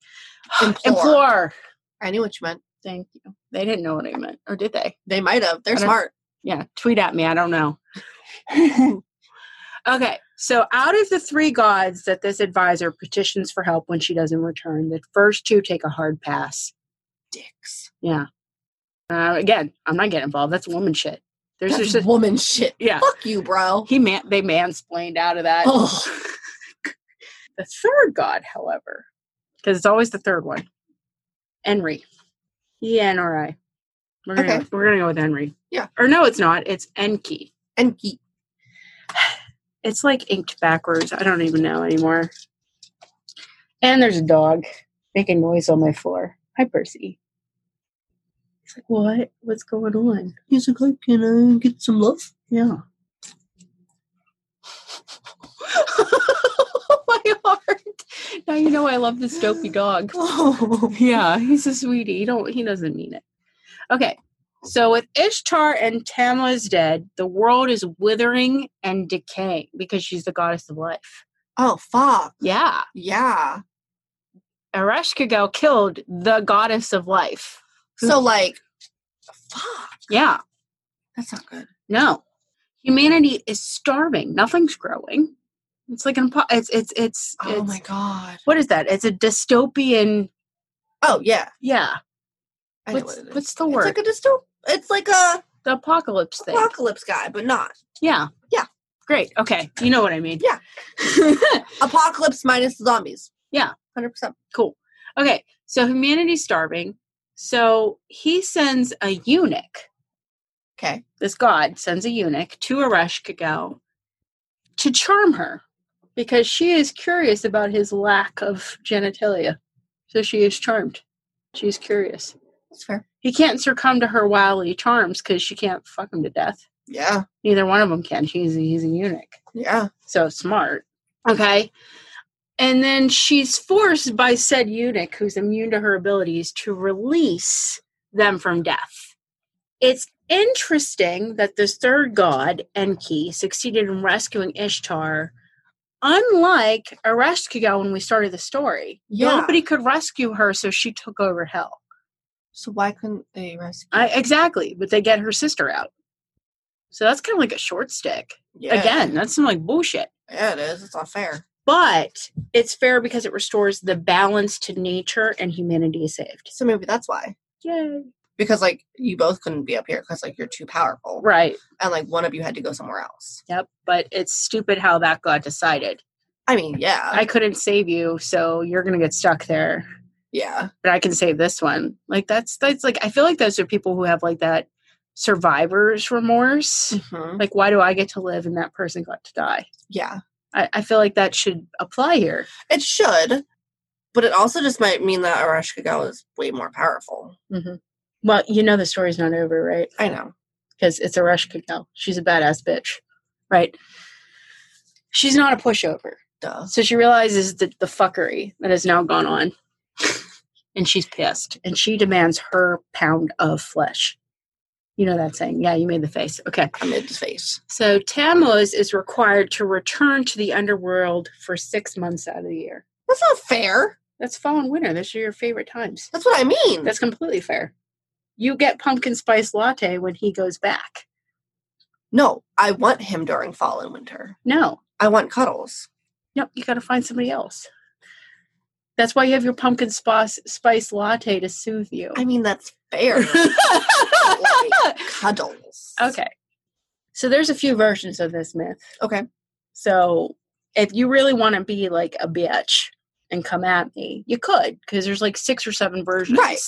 Implore. implore. I knew what you meant. Thank you. They didn't know what I meant, or did they? They might have. They're smart. Yeah, tweet at me. I don't know. okay, so out of the three gods that this advisor petitions for help when she doesn't return, the first two take a hard pass. Dicks. Yeah. Uh, again, I'm not getting involved. That's woman shit. There's That's just woman shit. yeah. Fuck you, bro. He man they mansplained out of that. Oh. The third god, however, because it's always the third one, Henry. E N R I. We're gonna Okay. we're gonna go with Henry. Yeah. Or no, it's not. It's Enki. Enki. It's like inked backwards. I don't even know anymore. And there's a dog making noise on my floor. Hi, Percy. He's like, what? What's going on? He's like, "Hey, can I get some love? Yeah. my heart. Now you know I love this dopey dog. Oh. Yeah, he's a sweetie. He don't he doesn't mean it. Okay. So with Ishtar and Tammuz dead, the world is withering and decaying because she's the goddess of life. Oh, fuck. Yeah. Yeah. Ereshkigal killed the goddess of life. So, like, fuck. Yeah. That's not good. No. Humanity is starving. Nothing's growing. It's like an it's it's it's, Oh it's my god. what is that? It's a dystopian Oh, yeah. yeah. I know What's, what it is. what's the It's word? like a dystop. It's like a the apocalypse thing. apocalypse guy, but not Yeah. Yeah. Great. Okay. You know what I mean. Yeah. apocalypse minus zombies. Yeah. hundred percent. cool. Okay. So humanity's starving. So he sends a eunuch. Okay. This god sends a eunuch to Ereshkigal to charm her because she is curious about his lack of genitalia. So she is charmed. She's curious. That's fair. He can't succumb to her wily charms because she can't fuck him to death. Yeah. Neither one of them can. He's a, he's a eunuch. Yeah. so smart. Okay. And then she's forced by said eunuch, who's immune to her abilities, to release them from death. It's interesting that this third god, Enki, succeeded in rescuing Ishtar, unlike Ereshkigal when we started the story. Yeah. Nobody could rescue her, so she took over hell. So why couldn't they rescue? I, exactly, but they get her sister out. So that's kind of like a short stick. yeah. Again, that's some like bullshit. Yeah, it is. It's not fair. but it's fair because it restores the balance to nature and humanity is saved. So maybe that's why. Yay. Because like you both couldn't be up here because like you're too powerful, Right. and like one of you had to go somewhere else. Yep. But it's stupid how that got decided. I mean, yeah. I couldn't save you, so you're going to get stuck there. Yeah. but I can save this one. Like that's that's like I feel like those are people who have like that survivor's remorse. Mhm. Like, why do I get to live and that person got to die? Yeah. I, I feel like that should apply here. It should, but it also just might mean that Ereshkigal is way more powerful. Well, you know the story's not over, right? I know. Because it's Ereshkigal. She's a badass bitch, right? She's not a pushover. Duh. So she realizes the, the fuckery that has now gone on. and she's pissed. And she demands her pound of flesh. You know that saying. Yeah, you made the face. Okay. I made the face. So Tammuz is required to return to the underworld for six months out of the year. That's not fair. That's fall and winter. Those are your favorite times. That's what I mean. That's completely fair. You get pumpkin spice latte when he goes back. no, I want him during fall and winter. No. I want cuddles. Nope, you got to find somebody else. That's why you have your pumpkin spice, spice latte to soothe you. I mean, that's fair. like, cuddles. okay. So there's a few versions of this myth. Okay. So if you really want to be like a bitch and come at me, you could because there's like six or seven versions. Right.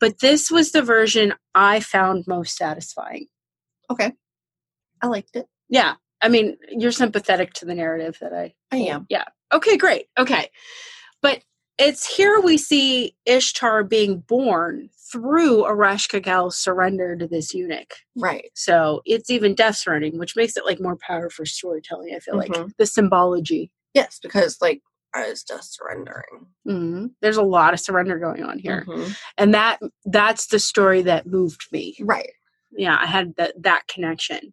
But this was the version I found most satisfying. Okay. I liked it. Yeah. I mean, you're sympathetic to the narrative that I I am. Yeah. Okay, great. Okay. But it's here we see Ishtar being born through Ereshkigal's surrender to this eunuch. Right. So it's even death surrendering, which makes it like more powerful storytelling, I feel like. Mhm. The symbology. Yes, because like I was just surrendering. hmm There's a lot of surrender going on here. Mhm. And that that's the story that moved me. Right. Yeah, I had that that connection.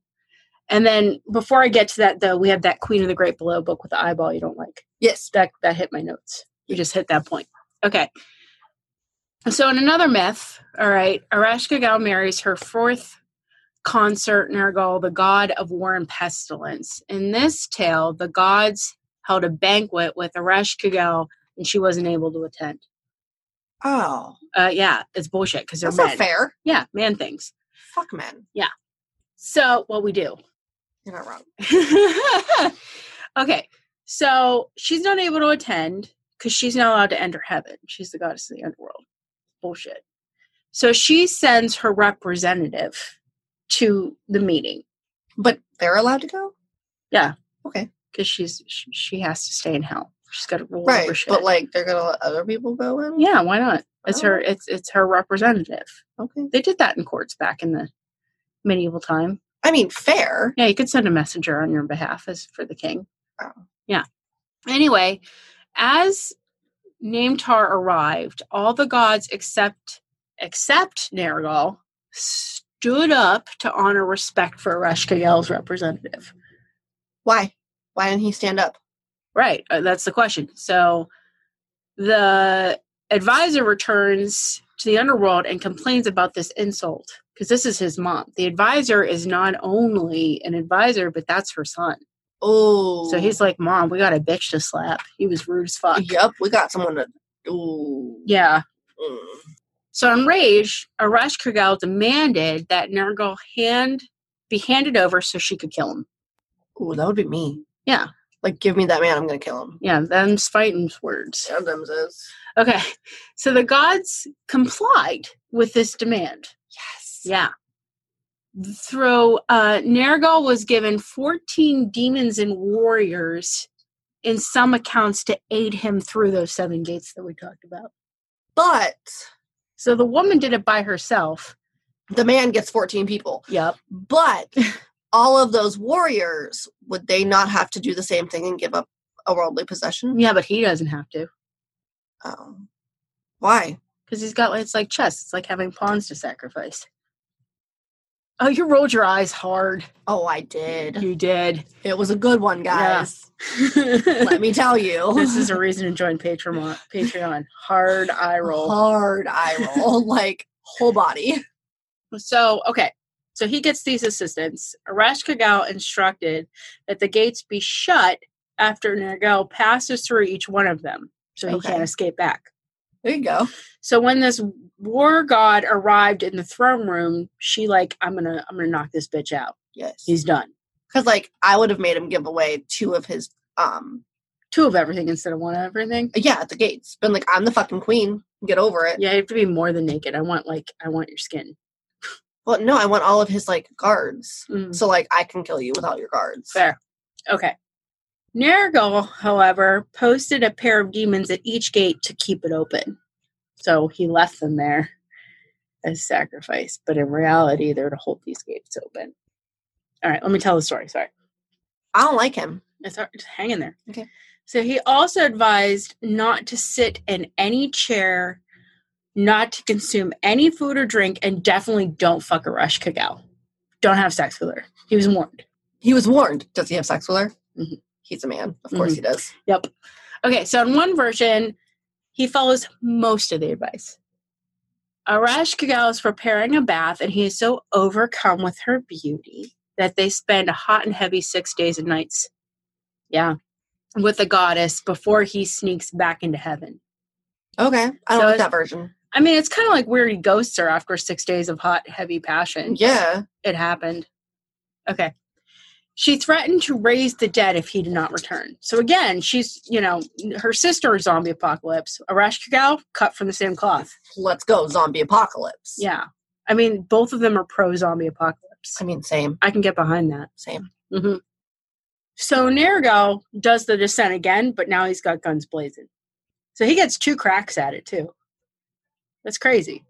And then before I get to that though, we have that Queen of the Great Below book with the eyeball you don't like. Yes. that that hit my notes. You just hit that point. Okay. So in another myth, all right, Ereshkigal marries her fourth consort Nergal, the god of war and pestilence. In this tale, the gods held a banquet with Arash Gal and she wasn't able to attend. Oh, Uh, yeah, it's bullshit because they're that's men. not fair. Yeah, man things. Fuck men. Yeah. So what we do. You're not wrong. okay, so she's not able to attend because she's not allowed to enter heaven. She's the goddess of the underworld. Bullshit. So she sends her representative to the meeting But they're allowed to go. Yeah. Okay. Because she's she, she has to stay in hell. She's got to rule Right. over shit. But like they're gonna let other people go in. yeah, why not? It's her. Oh. It's it's her representative. Okay. They did that in courts back in the medieval time. I mean, fair. Yeah, you could send a messenger on your behalf as for the king. Oh. Yeah. Anyway, as Namtar arrived, all the gods except except Nergal stood up to honor respect for Ereshkigal's representative. Why? Why didn't he stand up? Right, uh, that's the question. So the advisor returns to the underworld and complains about this insult because this is his mom. The advisor is not only an advisor, but that's her son. Oh. So he's like, Mom, we got a bitch to slap. He was rude as fuck. Yep, we got someone to. Ooh. Yeah. Mm. So enraged, Ereshkigal demanded that Nergal hand be handed over so she could kill him. Ooh, that would be me. Yeah. Like, give me that man. I'm gonna kill him. Yeah, them's fighting's words. Yeah, them says. Okay. So the gods complied with this demand. Yes. Yeah. Through uh Nergal was given 14 demons and warriors in some accounts to aid him through those seven gates that we talked about. But So the woman did it by herself. the man gets 14 people. Yep. But all of those warriors, would they not have to do the same thing and give up a worldly possession? Yeah, but he doesn't have to Oh. Why? because he's got it's like chess. It's like having pawns to sacrifice. Oh, you rolled your eyes hard. Oh, I did. You did. It was a good one, Yeah. guys. Let me tell you. this is a reason to join Patreon. Patreon. Hard eye roll. hard eye roll, like whole body. So, okay. So he gets these assistants. Ereshkigal instructed that the gates be shut after Nergal passes through each one of them, so he Okay. can't escape back. There you go. So when this war god arrived in the throne room, she like, I'm gonna, I'm gonna knock this bitch out. Yes. He's done. Because like I would have made him give away two of his um two of everything instead of one of everything. Yeah, at the gates. Been like, I'm the fucking queen. Get over it. Yeah, you have to be more than naked. I want like I want your skin. Well, no, I want all of his like guards. Mm. So like I can kill you without your guards. Fair. Okay. Nergal, however, posted a pair of demons at each gate to keep it open. So he left them there as sacrifice, but in reality, they're to hold these gates open. All right, let me tell the story. Sorry. I don't like him. It's all- just hang in there. Okay. So he also advised not to sit in any chair, not to consume any food or drink, and definitely don't fuck Ereshkigal. Don't have sex with her. He was warned. He was warned. Does he have sex with her? Mhm. He's a man. Of course he does. Yep. Okay, so in one version, he follows most of the advice. Ereshkigal is preparing a bath, and he is so overcome with her beauty that they spend a hot and heavy six days and nights. Yeah. With the goddess before he sneaks back into heaven. Okay. I don't So like that version. I mean, it's kind of like where he ghosts her after six days of hot, heavy passion. Yeah. It happened. Okay. She threatened to raise the dead if he did not return. So again, she's, you know, her sister is zombie apocalypse. Ereshkigal, cut from the same cloth. Let's go. Zombie apocalypse. Yeah. I mean, both of them are pro zombie apocalypse. I mean, same. I can get behind that. Same. hmm So Nergal does the descent again, but now he's got guns blazing. So he gets two cracks at it too. That's crazy.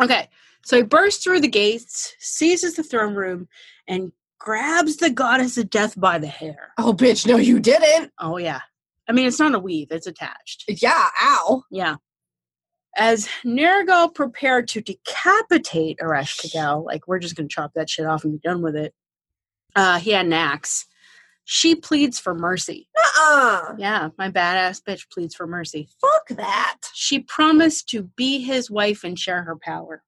Okay, so he bursts through the gates, seizes the throne room, and grabs the goddess of death by the hair. Oh, bitch. No, you didn't. Oh yeah. I mean, it's not a weave; it's attached. Yeah. Ow. Yeah. As Nergal prepared to decapitate Ereshkigal, like we're just gonna chop that shit off and be done with it. Uh, he had an axe. She pleads for mercy. Uh-uh. Yeah, my badass bitch pleads for mercy. Fuck that. She promised to be his wife and share her power.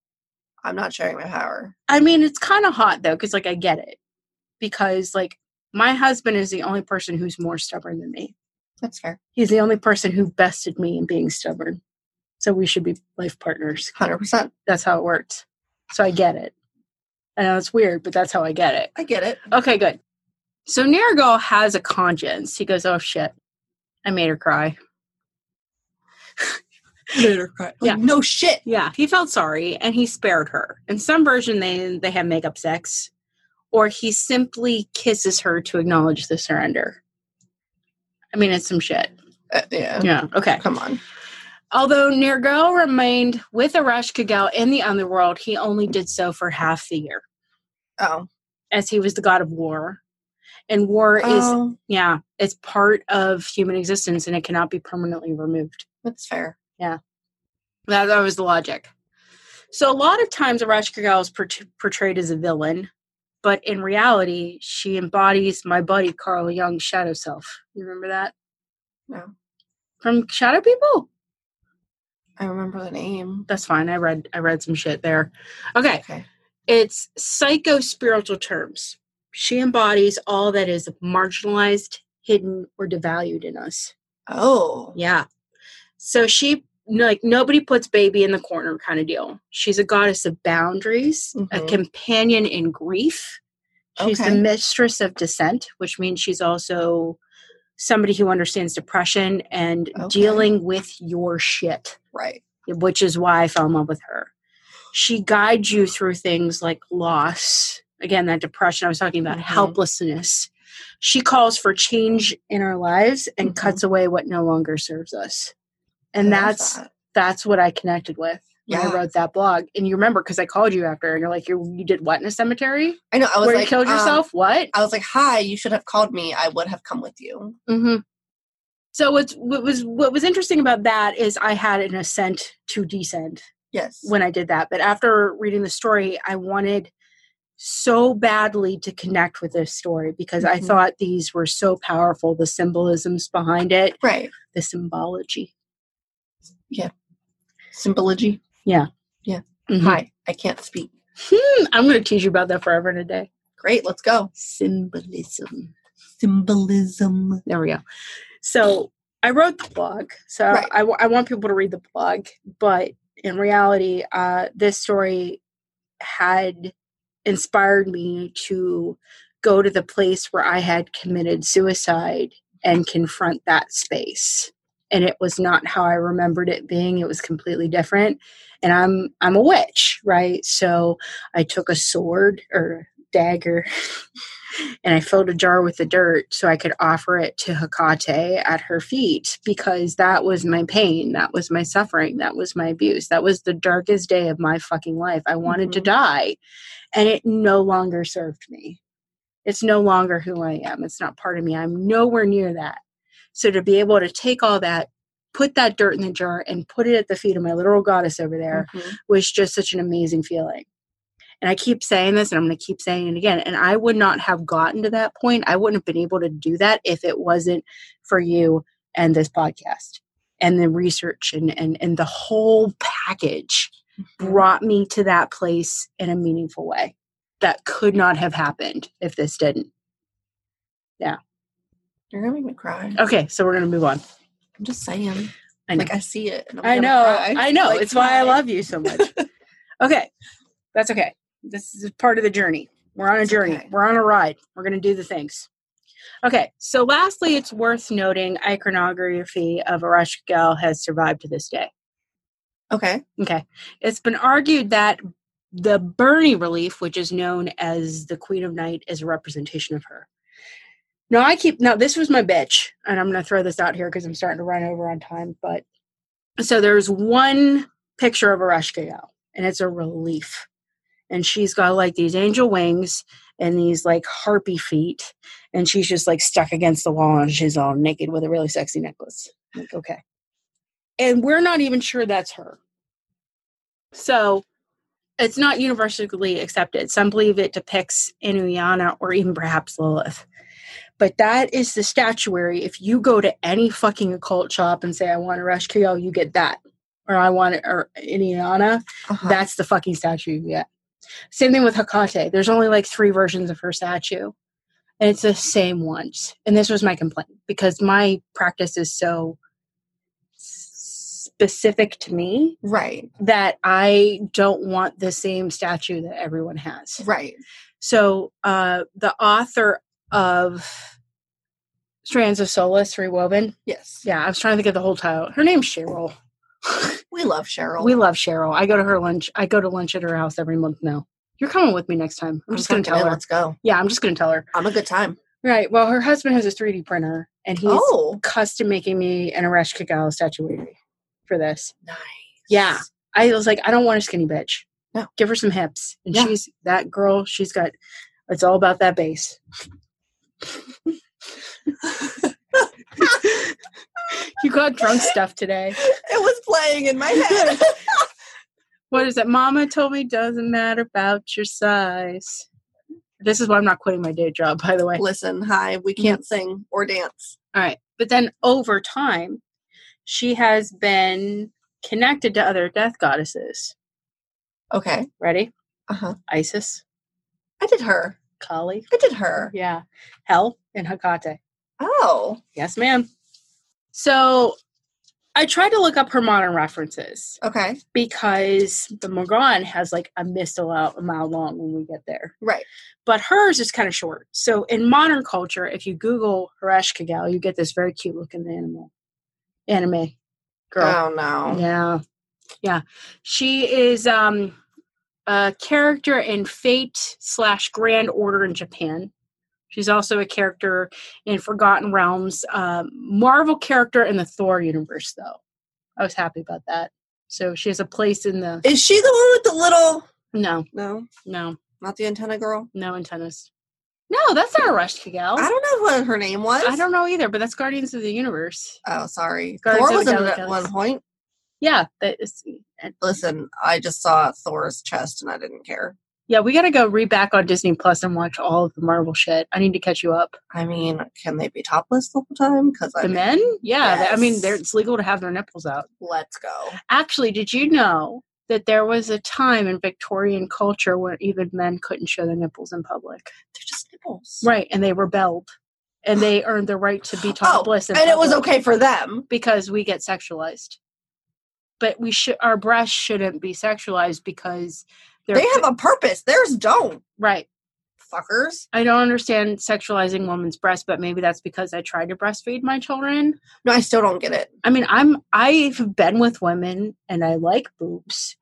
I'm not sharing my power. I mean, it's kind of hot though, because like I get it. Because like my husband is the only person who's more stubborn than me. That's fair. He's the only person who bested me in being stubborn. So we should be life partners. 100%. That's how it works. So I get it. I know it's weird, but that's how I get it. I get it. Okay, good. So Nergal has a conscience. He goes, Oh shit. I made her cry. Later cry. Yeah. No shit. Yeah, he felt sorry and he spared her. In some version they they have makeup sex or he simply kisses her to acknowledge the surrender. I mean, it's some shit. Uh, yeah. Yeah, okay. Come on. Although Nergal remained with Ereshkigal in the underworld, he only did so for half the year, Oh. as he was the god of war. And war is, Oh, yeah, it's part of human existence and it cannot be permanently removed. that's fair. That, that was the logic. So a lot of times Ereshkigal is port- portrayed as a villain, but in reality, she embodies my buddy Carl Jung's shadow self. You remember that? No. From Shadow People? I remember the name. That's fine. I read I read some shit there. Okay. Okay. It's psycho spiritual terms. She embodies all that is marginalized, hidden, or devalued in us. Oh. Yeah. So she like nobody puts baby in the corner kind of deal. She's a goddess of boundaries, a Mhm. companion in grief. She's Okay. the mistress of dissent, which means she's also somebody who understands depression and Okay. dealing with your shit Right. which is why I fell in love with her. She guides you through things like loss, again, that depression I was talking about, Mhm. helplessness. She calls for change in our lives and Mhm. cuts away what no longer serves us. And that's that. that's what I connected with when I wrote that blog. And you remember because I called you after and you're like, you you did what in a cemetery? I know. I was Where like, you killed um, yourself? what? I was like, "Hi, you should have called me. I would have come with you." hmm So what's, what was what was interesting about that is I had an ascent to descent. Yes. when I did that. But after reading the story, I wanted so badly to connect with this story because I Mhm. thought these were so powerful the symbolisms behind it, right. the symbology. Yeah. Symbology. Mhm. Hi. I can't speak. Hmm, I'm going to teach you about that forever and a day. Great. Let's go. Symbolism. Symbolism. There we go. So I wrote the blog. So Right. I, I want people to read the blog. But in reality, uh, this story had inspired me to go to the place where I had committed suicide and confront that space. And it was not how I remembered it being. It was completely different. And I'm I'm a witch, right? So I took a sword or dagger and I filled a jar with the dirt so I could offer it to Hecate at her feet because that was my pain. That was my suffering. That was my abuse. That was the darkest day of my fucking life. I wanted to Mhm. die and it no longer served me. It's no longer who I am. It's not part of me. I'm nowhere near that. So to be able to take all that, put that dirt in the jar and put it at the feet of my literal goddess over there Mhm. was just such an amazing feeling. And I keep saying this and I'm going to keep saying it again. And I would not have gotten to that point. I wouldn't have been able to do that if it wasn't for you and this podcast and the research and, and, and the whole package mm-hmm. brought me to that place in a meaningful way that could not have happened if this didn't. Yeah. You're gonna make me cry. Okay, so we're going to move on. I'm just saying. I know. Like I see it. I know. I know. Like, it's why I love you so much. okay. That's okay. This is part of the journey. We're on a journey. okay. We're on a ride. We're going to do the things. Okay. So, lastly, it's worth noting iconography of Ereshkigal has survived to this day. Okay. Okay. It's been argued that the Burney relief, which is known as the Queen of Night, is a representation of her. Now, I keep, now this was my bitch, and I'm going to throw this out here because I'm starting to run over on time. But so there's one picture of Ereshkigal, and it's a relief. And she's got like these angel wings and these like harpy feet, and she's just like stuck against the wall and she's all naked with a really sexy necklace. Like, okay. And we're not even sure that's her. So it's not universally accepted. Some believe it depicts Inanna or even perhaps Lilith. But that is the statuary. If you go to any fucking occult shop and say, I want Ereshkigal, you get that. Or I want it, or Inanna, Uh-huh. that's the fucking statue you get. Same thing with Hekate. There's only like three versions of her statue. And it's the same ones. And this was my complaint because my practice is so specific to me right. that I don't want the same statue that everyone has. Right. So uh, the author of Strands of Sollus Rewoven, Yes. yeah, I was trying to get the whole title. Her name's Cheryl. We love Cheryl. We love Cheryl. I go to her lunch. I go to lunch at her house every month now. You're coming with me next time. I'm I'm just going to tell her. Let's go. Yeah, I'm just going to tell her. I'm a good time. Right. Well, her husband has a 3D printer, and he's oh, custom making me an Ereshkigal statuary for this. nice. Yeah. I was like, I don't want a skinny bitch. No. Give her some hips. And Yeah. she's that girl, she's got it's all about that bass. you got drunk stuff today. it was playing in my head. What is it? Mama told me doesn't matter about your size. This is why I'm not quitting my day job, by the way. Listen, hi. We can't sing or dance. All right. But then over time, she has been connected to other death goddesses. Okay. Ready? Uh huh. Isis, I did her. Kali. I did her. Yeah. Hel and Hecate. Oh. Yes, ma'am. So I tried to look up her modern references Okay. because the Morrigan has like a missile out a mile long when we get there. Right. But hers is kind of short. So in modern culture, if you Google Ereshkigal, you get this very cute looking animal. Anime girl. Oh no. Yeah. Yeah. She is um a character in Fate slash Grand Order in Japan. She's also a character in Forgotten Realms. Um, Marvel character in the Thor universe, though. I was happy about that. So she has a place in the. Is she the one with the little? No, No, no, not the antenna girl. no antennas. No, that's not Ereshkigal. I don't know what her name was. I don't know either, but that's Guardians of the Universe. Oh, sorry. Guardians Thor of was the in it at Galaxy. one point. Yeah, that is. Listen, I just saw Thor's chest and I didn't care. Yeah, we got to go read back on Disney Plus and watch all of the Marvel shit. I need to catch you up. I mean, can they be topless the whole time? Because The mean, men? Yeah, they- I mean, Yes. they're, it's legal to have their nipples out. let's go. Actually, did you know that there was a time in Victorian culture where even men couldn't show their nipples in public? They're just nipples. Right, and they rebelled. And they earned the right to be oh, topless. Oh, and it was okay for them. because we get sexualized. But we should our breasts shouldn't be sexualized because they're They have a purpose. Theirs don't. right. fuckers. I don't understand sexualizing women's breasts, but maybe that's because I tried to breastfeed my children. No, I still don't get it. I mean, I'm I've been with women and I like boobs,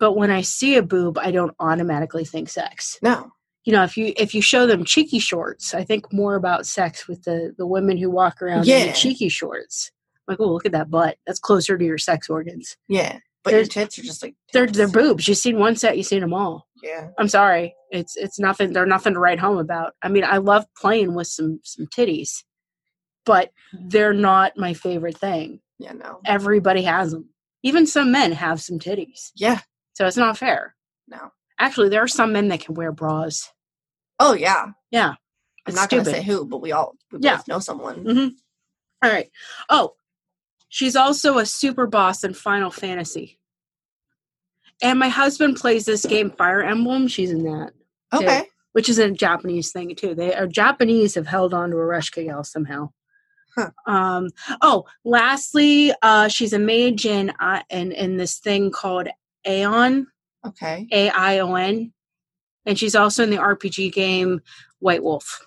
but when I see a boob, I don't automatically think sex. No. You know, if you if you show them cheeky shorts, I think more about sex with the the women who walk around in Yeah. the cheeky shorts. Like, oh, look at that butt. That's closer to your sex organs. Yeah. But your tits are just like They're tits. they're boobs. You've seen one set, you've seen them all. Yeah. I'm sorry. It's it's nothing. They're nothing to write home about. I mean, I love playing with some some titties, but they're not my favorite thing. Yeah, no. Everybody has them. Even some men have some titties, Yeah. so it's not fair. No. Actually, there are some men that can wear bras. Oh yeah. Yeah, I'm it's not stupid. gonna say who, but we all we Yeah. both know someone. Mhm. All right. Oh, she's also a super boss in Final Fantasy. And my husband plays this game Fire Emblem. She's in that. too. Okay. which is a Japanese thing too. They are Japanese have held on to Ereshkigal somehow. Huh. Um, oh, lastly, uh, she's a mage in uh, in in this thing called Aion, Okay. A I O N, and she's also in the RPG game White Wolf.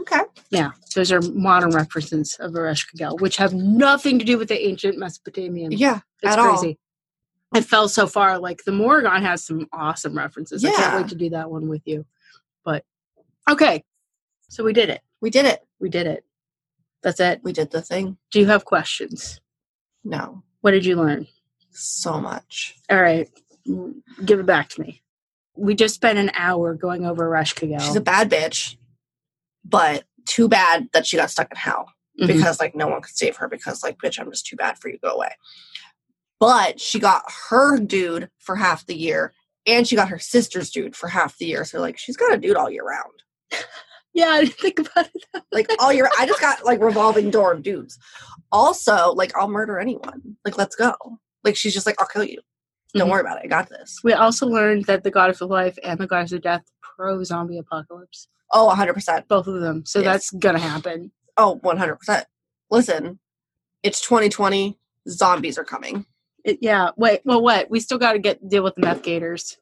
Okay. Yeah, those are modern references of Ereshkigal, which have nothing to do with the ancient Mesopotamian. Yeah. It's at all. crazy. It fell so far. Like the Morrigan has some awesome references. Yeah. I can't wait to do that one with you. But okay, so we did it. We did it. We did it. That's it. We did the thing. Do you have questions? No. What did you learn? So much. All right, give it back to me. We just spent an hour going over Ereshkigal. She's a bad bitch, but too bad that she got stuck in hell Mhm. because like no one could save her because like bitch, I'm just too bad for you. Go away. But she got her dude for half the year, and she got her sister's dude for half the year. So like she's got a dude all year round. yeah, I didn't think about it. that Like all year, I just got like revolving door of dudes. Also, like I'll murder anyone. Like let's go. Like she's just like I'll kill you. Don't Mhm. worry about it. I got this. we also learned that the goddess of life and the goddess of death pro zombie apocalypse, Oh, 100 percent. both of them. So Yes. that's gonna happen. Oh, 100 percent. Listen, it's 2020. Zombies are coming. It, yeah. Wait. Well, what? We still got to get deal with the meth gators.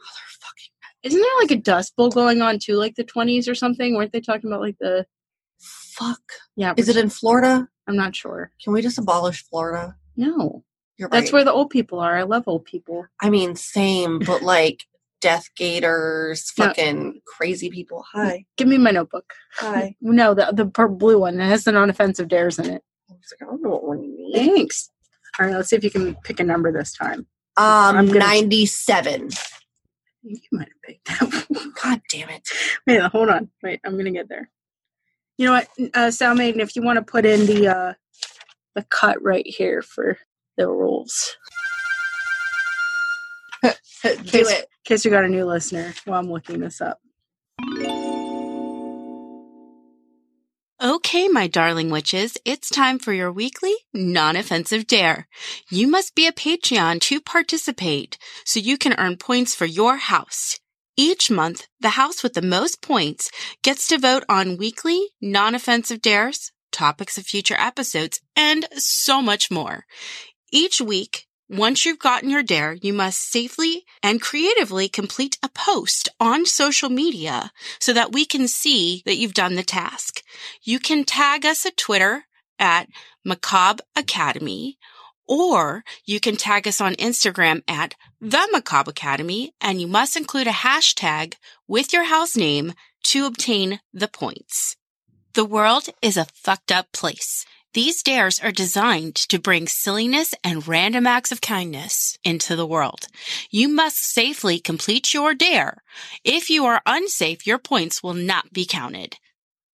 Motherfucking Isn't there like a dust bowl going on too, like the twenties or something? Weren't they talking about like the? fuck. Yeah. Is it in Florida? I'm not sure. Can we just abolish Florida? No, You're right. that's where the old people are. I love old people. I mean, same, but like death gators, No. fucking crazy people. Hi, Give me my notebook. hi. No, the the blue one that has the non-offensive dares in it. I was like, I don't know what one you need. Thanks. All right, let's see if you can pick a number this time. Um, I'm gonna- 97. You might have picked that. one. God damn it. Wait, hold on. Wait, I'm gonna get there. You know what, uh, Sound Maiden, if you want to put in the uh, the cut right here for the rules, Do Case- it. in case we got a new listener while I'm looking this up. Okay, my darling witches, it's time for your weekly non-offensive dare. You must be a Patreon to participate so you can earn points for your house. Each month, the house with the most points gets to vote on weekly non-offensive dares, topics of future episodes, and so much more. Each week, once you've gotten your dare, you must safely and creatively complete a post on social media so that we can see that you've done the task. You can tag us at Twitter at Macabre Academy, or you can tag us on Instagram at The Macabre Academy, and you must include a hashtag with your house name to obtain the points. The world is a fucked up place. These dares are designed to bring silliness and random acts of kindness into the world. You must safely complete your dare. If you are unsafe, your points will not be counted.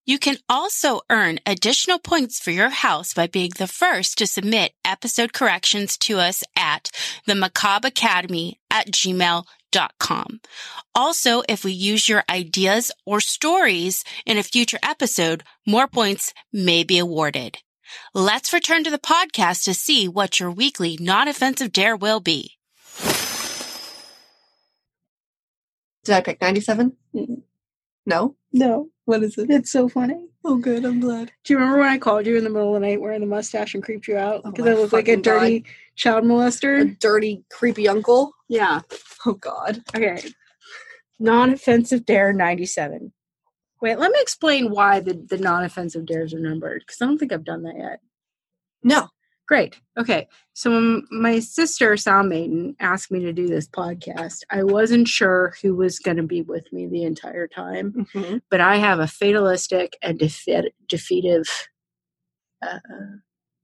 You can also earn additional points for your house by being the first to submit episode corrections to us at the Macabre Academy at gmail.com. Also, if we use your ideas or stories in a future episode, more points may be awarded. Let's return to the podcast to see what your weekly non-offensive dare will be. Did I pick 97? Mm. No? No, what is it? It's so funny. Oh, good. I'm glad. Do you remember when I called you in the middle of the night wearing the mustache and creeped you out Oh because my I looked like a fucking God. dirty child A molester? dirty, creepy uncle. Yeah. Oh, God. Okay. Non-offensive dare 97. Wait, let me explain why the, the non-offensive dares are numbered because I don't think I've done that yet. No. Great. Okay. So when my sister, Sound Maiden, asked me to do this podcast, I wasn't sure who was going to be with me the entire time, Mhm. but I have a fatalistic and defeat, defeative uh,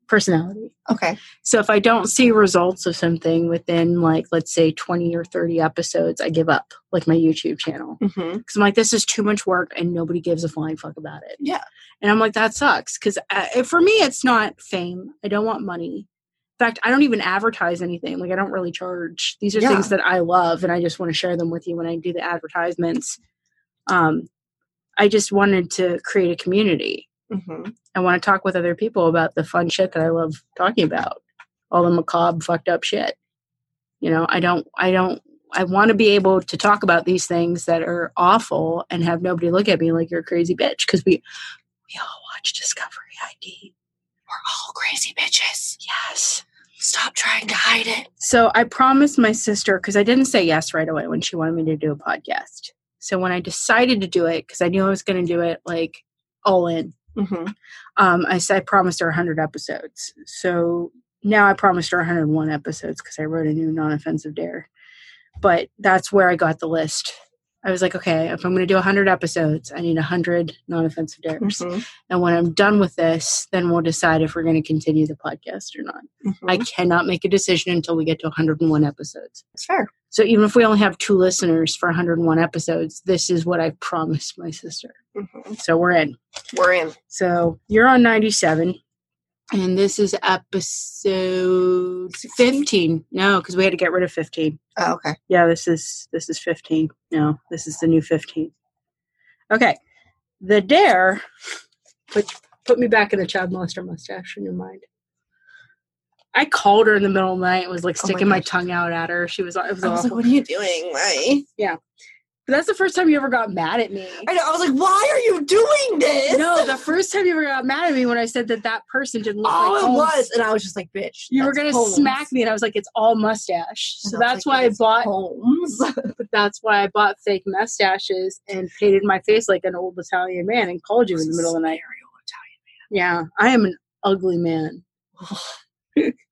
personality. Okay. So if I don't see results of something within, like, let's say 20 or 30 episodes, I give up, like my YouTube channel. Mm-hmm. Because I'm like, this is too much work and nobody gives a flying fuck about it. Yeah. And I'm like, that sucks. Because uh, for me, it's not fame. I don't want money. In fact, I don't even advertise anything. Like, I don't really charge. These are Yeah. things that I love, and I just want to share them with you when I do the advertisements. Um, I just wanted to create a community. Mm-hmm. I want to talk with other people about the fun shit that I love talking about, all the macabre, fucked up shit. You know, I don't, I don't, I want to be able to talk about these things that are awful and have nobody look at me like you're a crazy bitch because we, we all watch Discovery ID. We're all crazy bitches. Yes. Stop trying to hide it. So I promised my sister because I didn't say yes right away when she wanted me to do a podcast. So when I decided to do it, because I knew I was going to do it like all in, Mm-hmm. um, I said I promised her 100 episodes. So now I promised her 101 episodes because I wrote a new non-offensive dare. But that's where I got the list. I was like, okay, if I'm going to do 100 episodes, I need 100 non-offensive dares. Mm-hmm. And when I'm done with this, then we'll decide if we're going to continue the podcast or not. Mm-hmm. I cannot make a decision until we get to 101 episodes. That's fair. So even if we only have two listeners for 101 episodes, this is what I promised my sister. Mm-hmm. So we're in. We're in. So you're on 97, and this is episode 15. No, because we had to get rid of 15. Oh, okay. Yeah, this is this is 15. No, this is the new 15. Okay, the dare put put me back in the child monster mustache in your mind. I called her in the middle of the night and was like Oh my sticking my, tongue out at her. She was it was I was like, what are you doing? Why? Yeah. But that's the first time you ever got mad at me. I know. I was like, why are you doing this? No, the first time you ever got mad at me when I said that that person didn't look Oh, like it Holmes. was. And I was just like, bitch. You were gonna Holmes. smack me, and I was like, "It's all mustache." So that's like, why I bought. Holmes. That's why I bought fake mustaches and painted my face like an old Italian man and called you in the middle of the night. Yeah, I am an ugly man.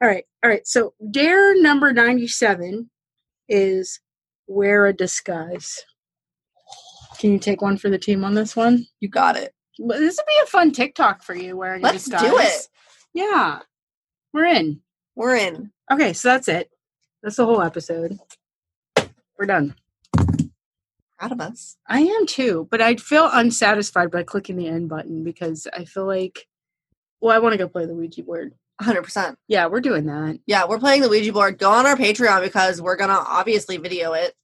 all right, all right. So dare number ninety-seven is wear a disguise. Can you take one for the team on this one? You got it. This would be a fun TikTok for you wearing Let's a do disguise. it. Yeah, we're in. We're in. Okay, so that's it. That's the whole episode. We're done. Proud of us. I am too, but I feel unsatisfied by clicking the end button because I feel like, well, I want to go play the Ouija board. 100%. Yeah, we're doing that. Yeah, we're playing the Ouija board. Go on our Patreon because we're going to obviously video it.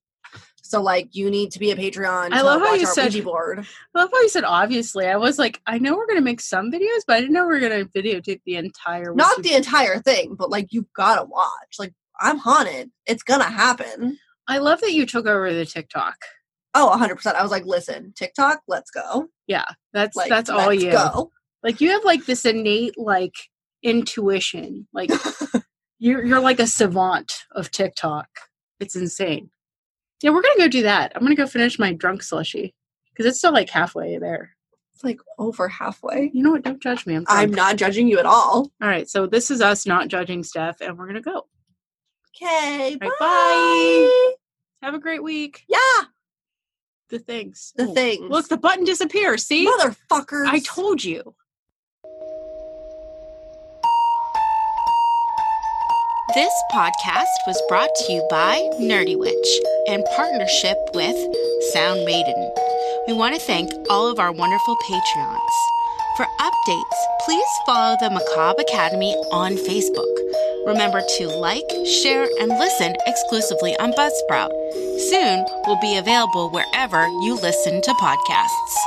So, like, you need to be a Patreon I to love how you said- Ouija board. I love how you said obviously. I was like, I know we're gonna make some videos, but I didn't know we are gonna videotape the entire. Not Ouija the entire thing, but, like, you got to watch. Like, I'm haunted. It's going to happen. I love that you took over the TikTok. Oh, 100%. I was like, listen, TikTok, let's go. Yeah, that's Like, that's all let's you. go. Like you have like this innate like intuition. Like you're you're like a savant of TikTok. It's insane. Yeah, we're gonna go do that. I'm gonna go finish my drunk slushy because it's still like halfway there. It's like over halfway. You know what? Don't judge me. I'm. I'm not judging you at all. All right, so this is us not judging Steph, and we're gonna go. Okay. All right, bye. Have a great week. Yeah, The things. the Oh, things. Look, the button disappears. See, motherfuckers. I told you. This podcast was brought to you by Nerdy Witch in partnership with Sound Maiden. We want to thank all of our wonderful Patreons. For updates, please follow the Macabre Academy on Facebook. Remember to like, share, and listen exclusively on Buzzsprout. Soon, we'll be available wherever you listen to podcasts.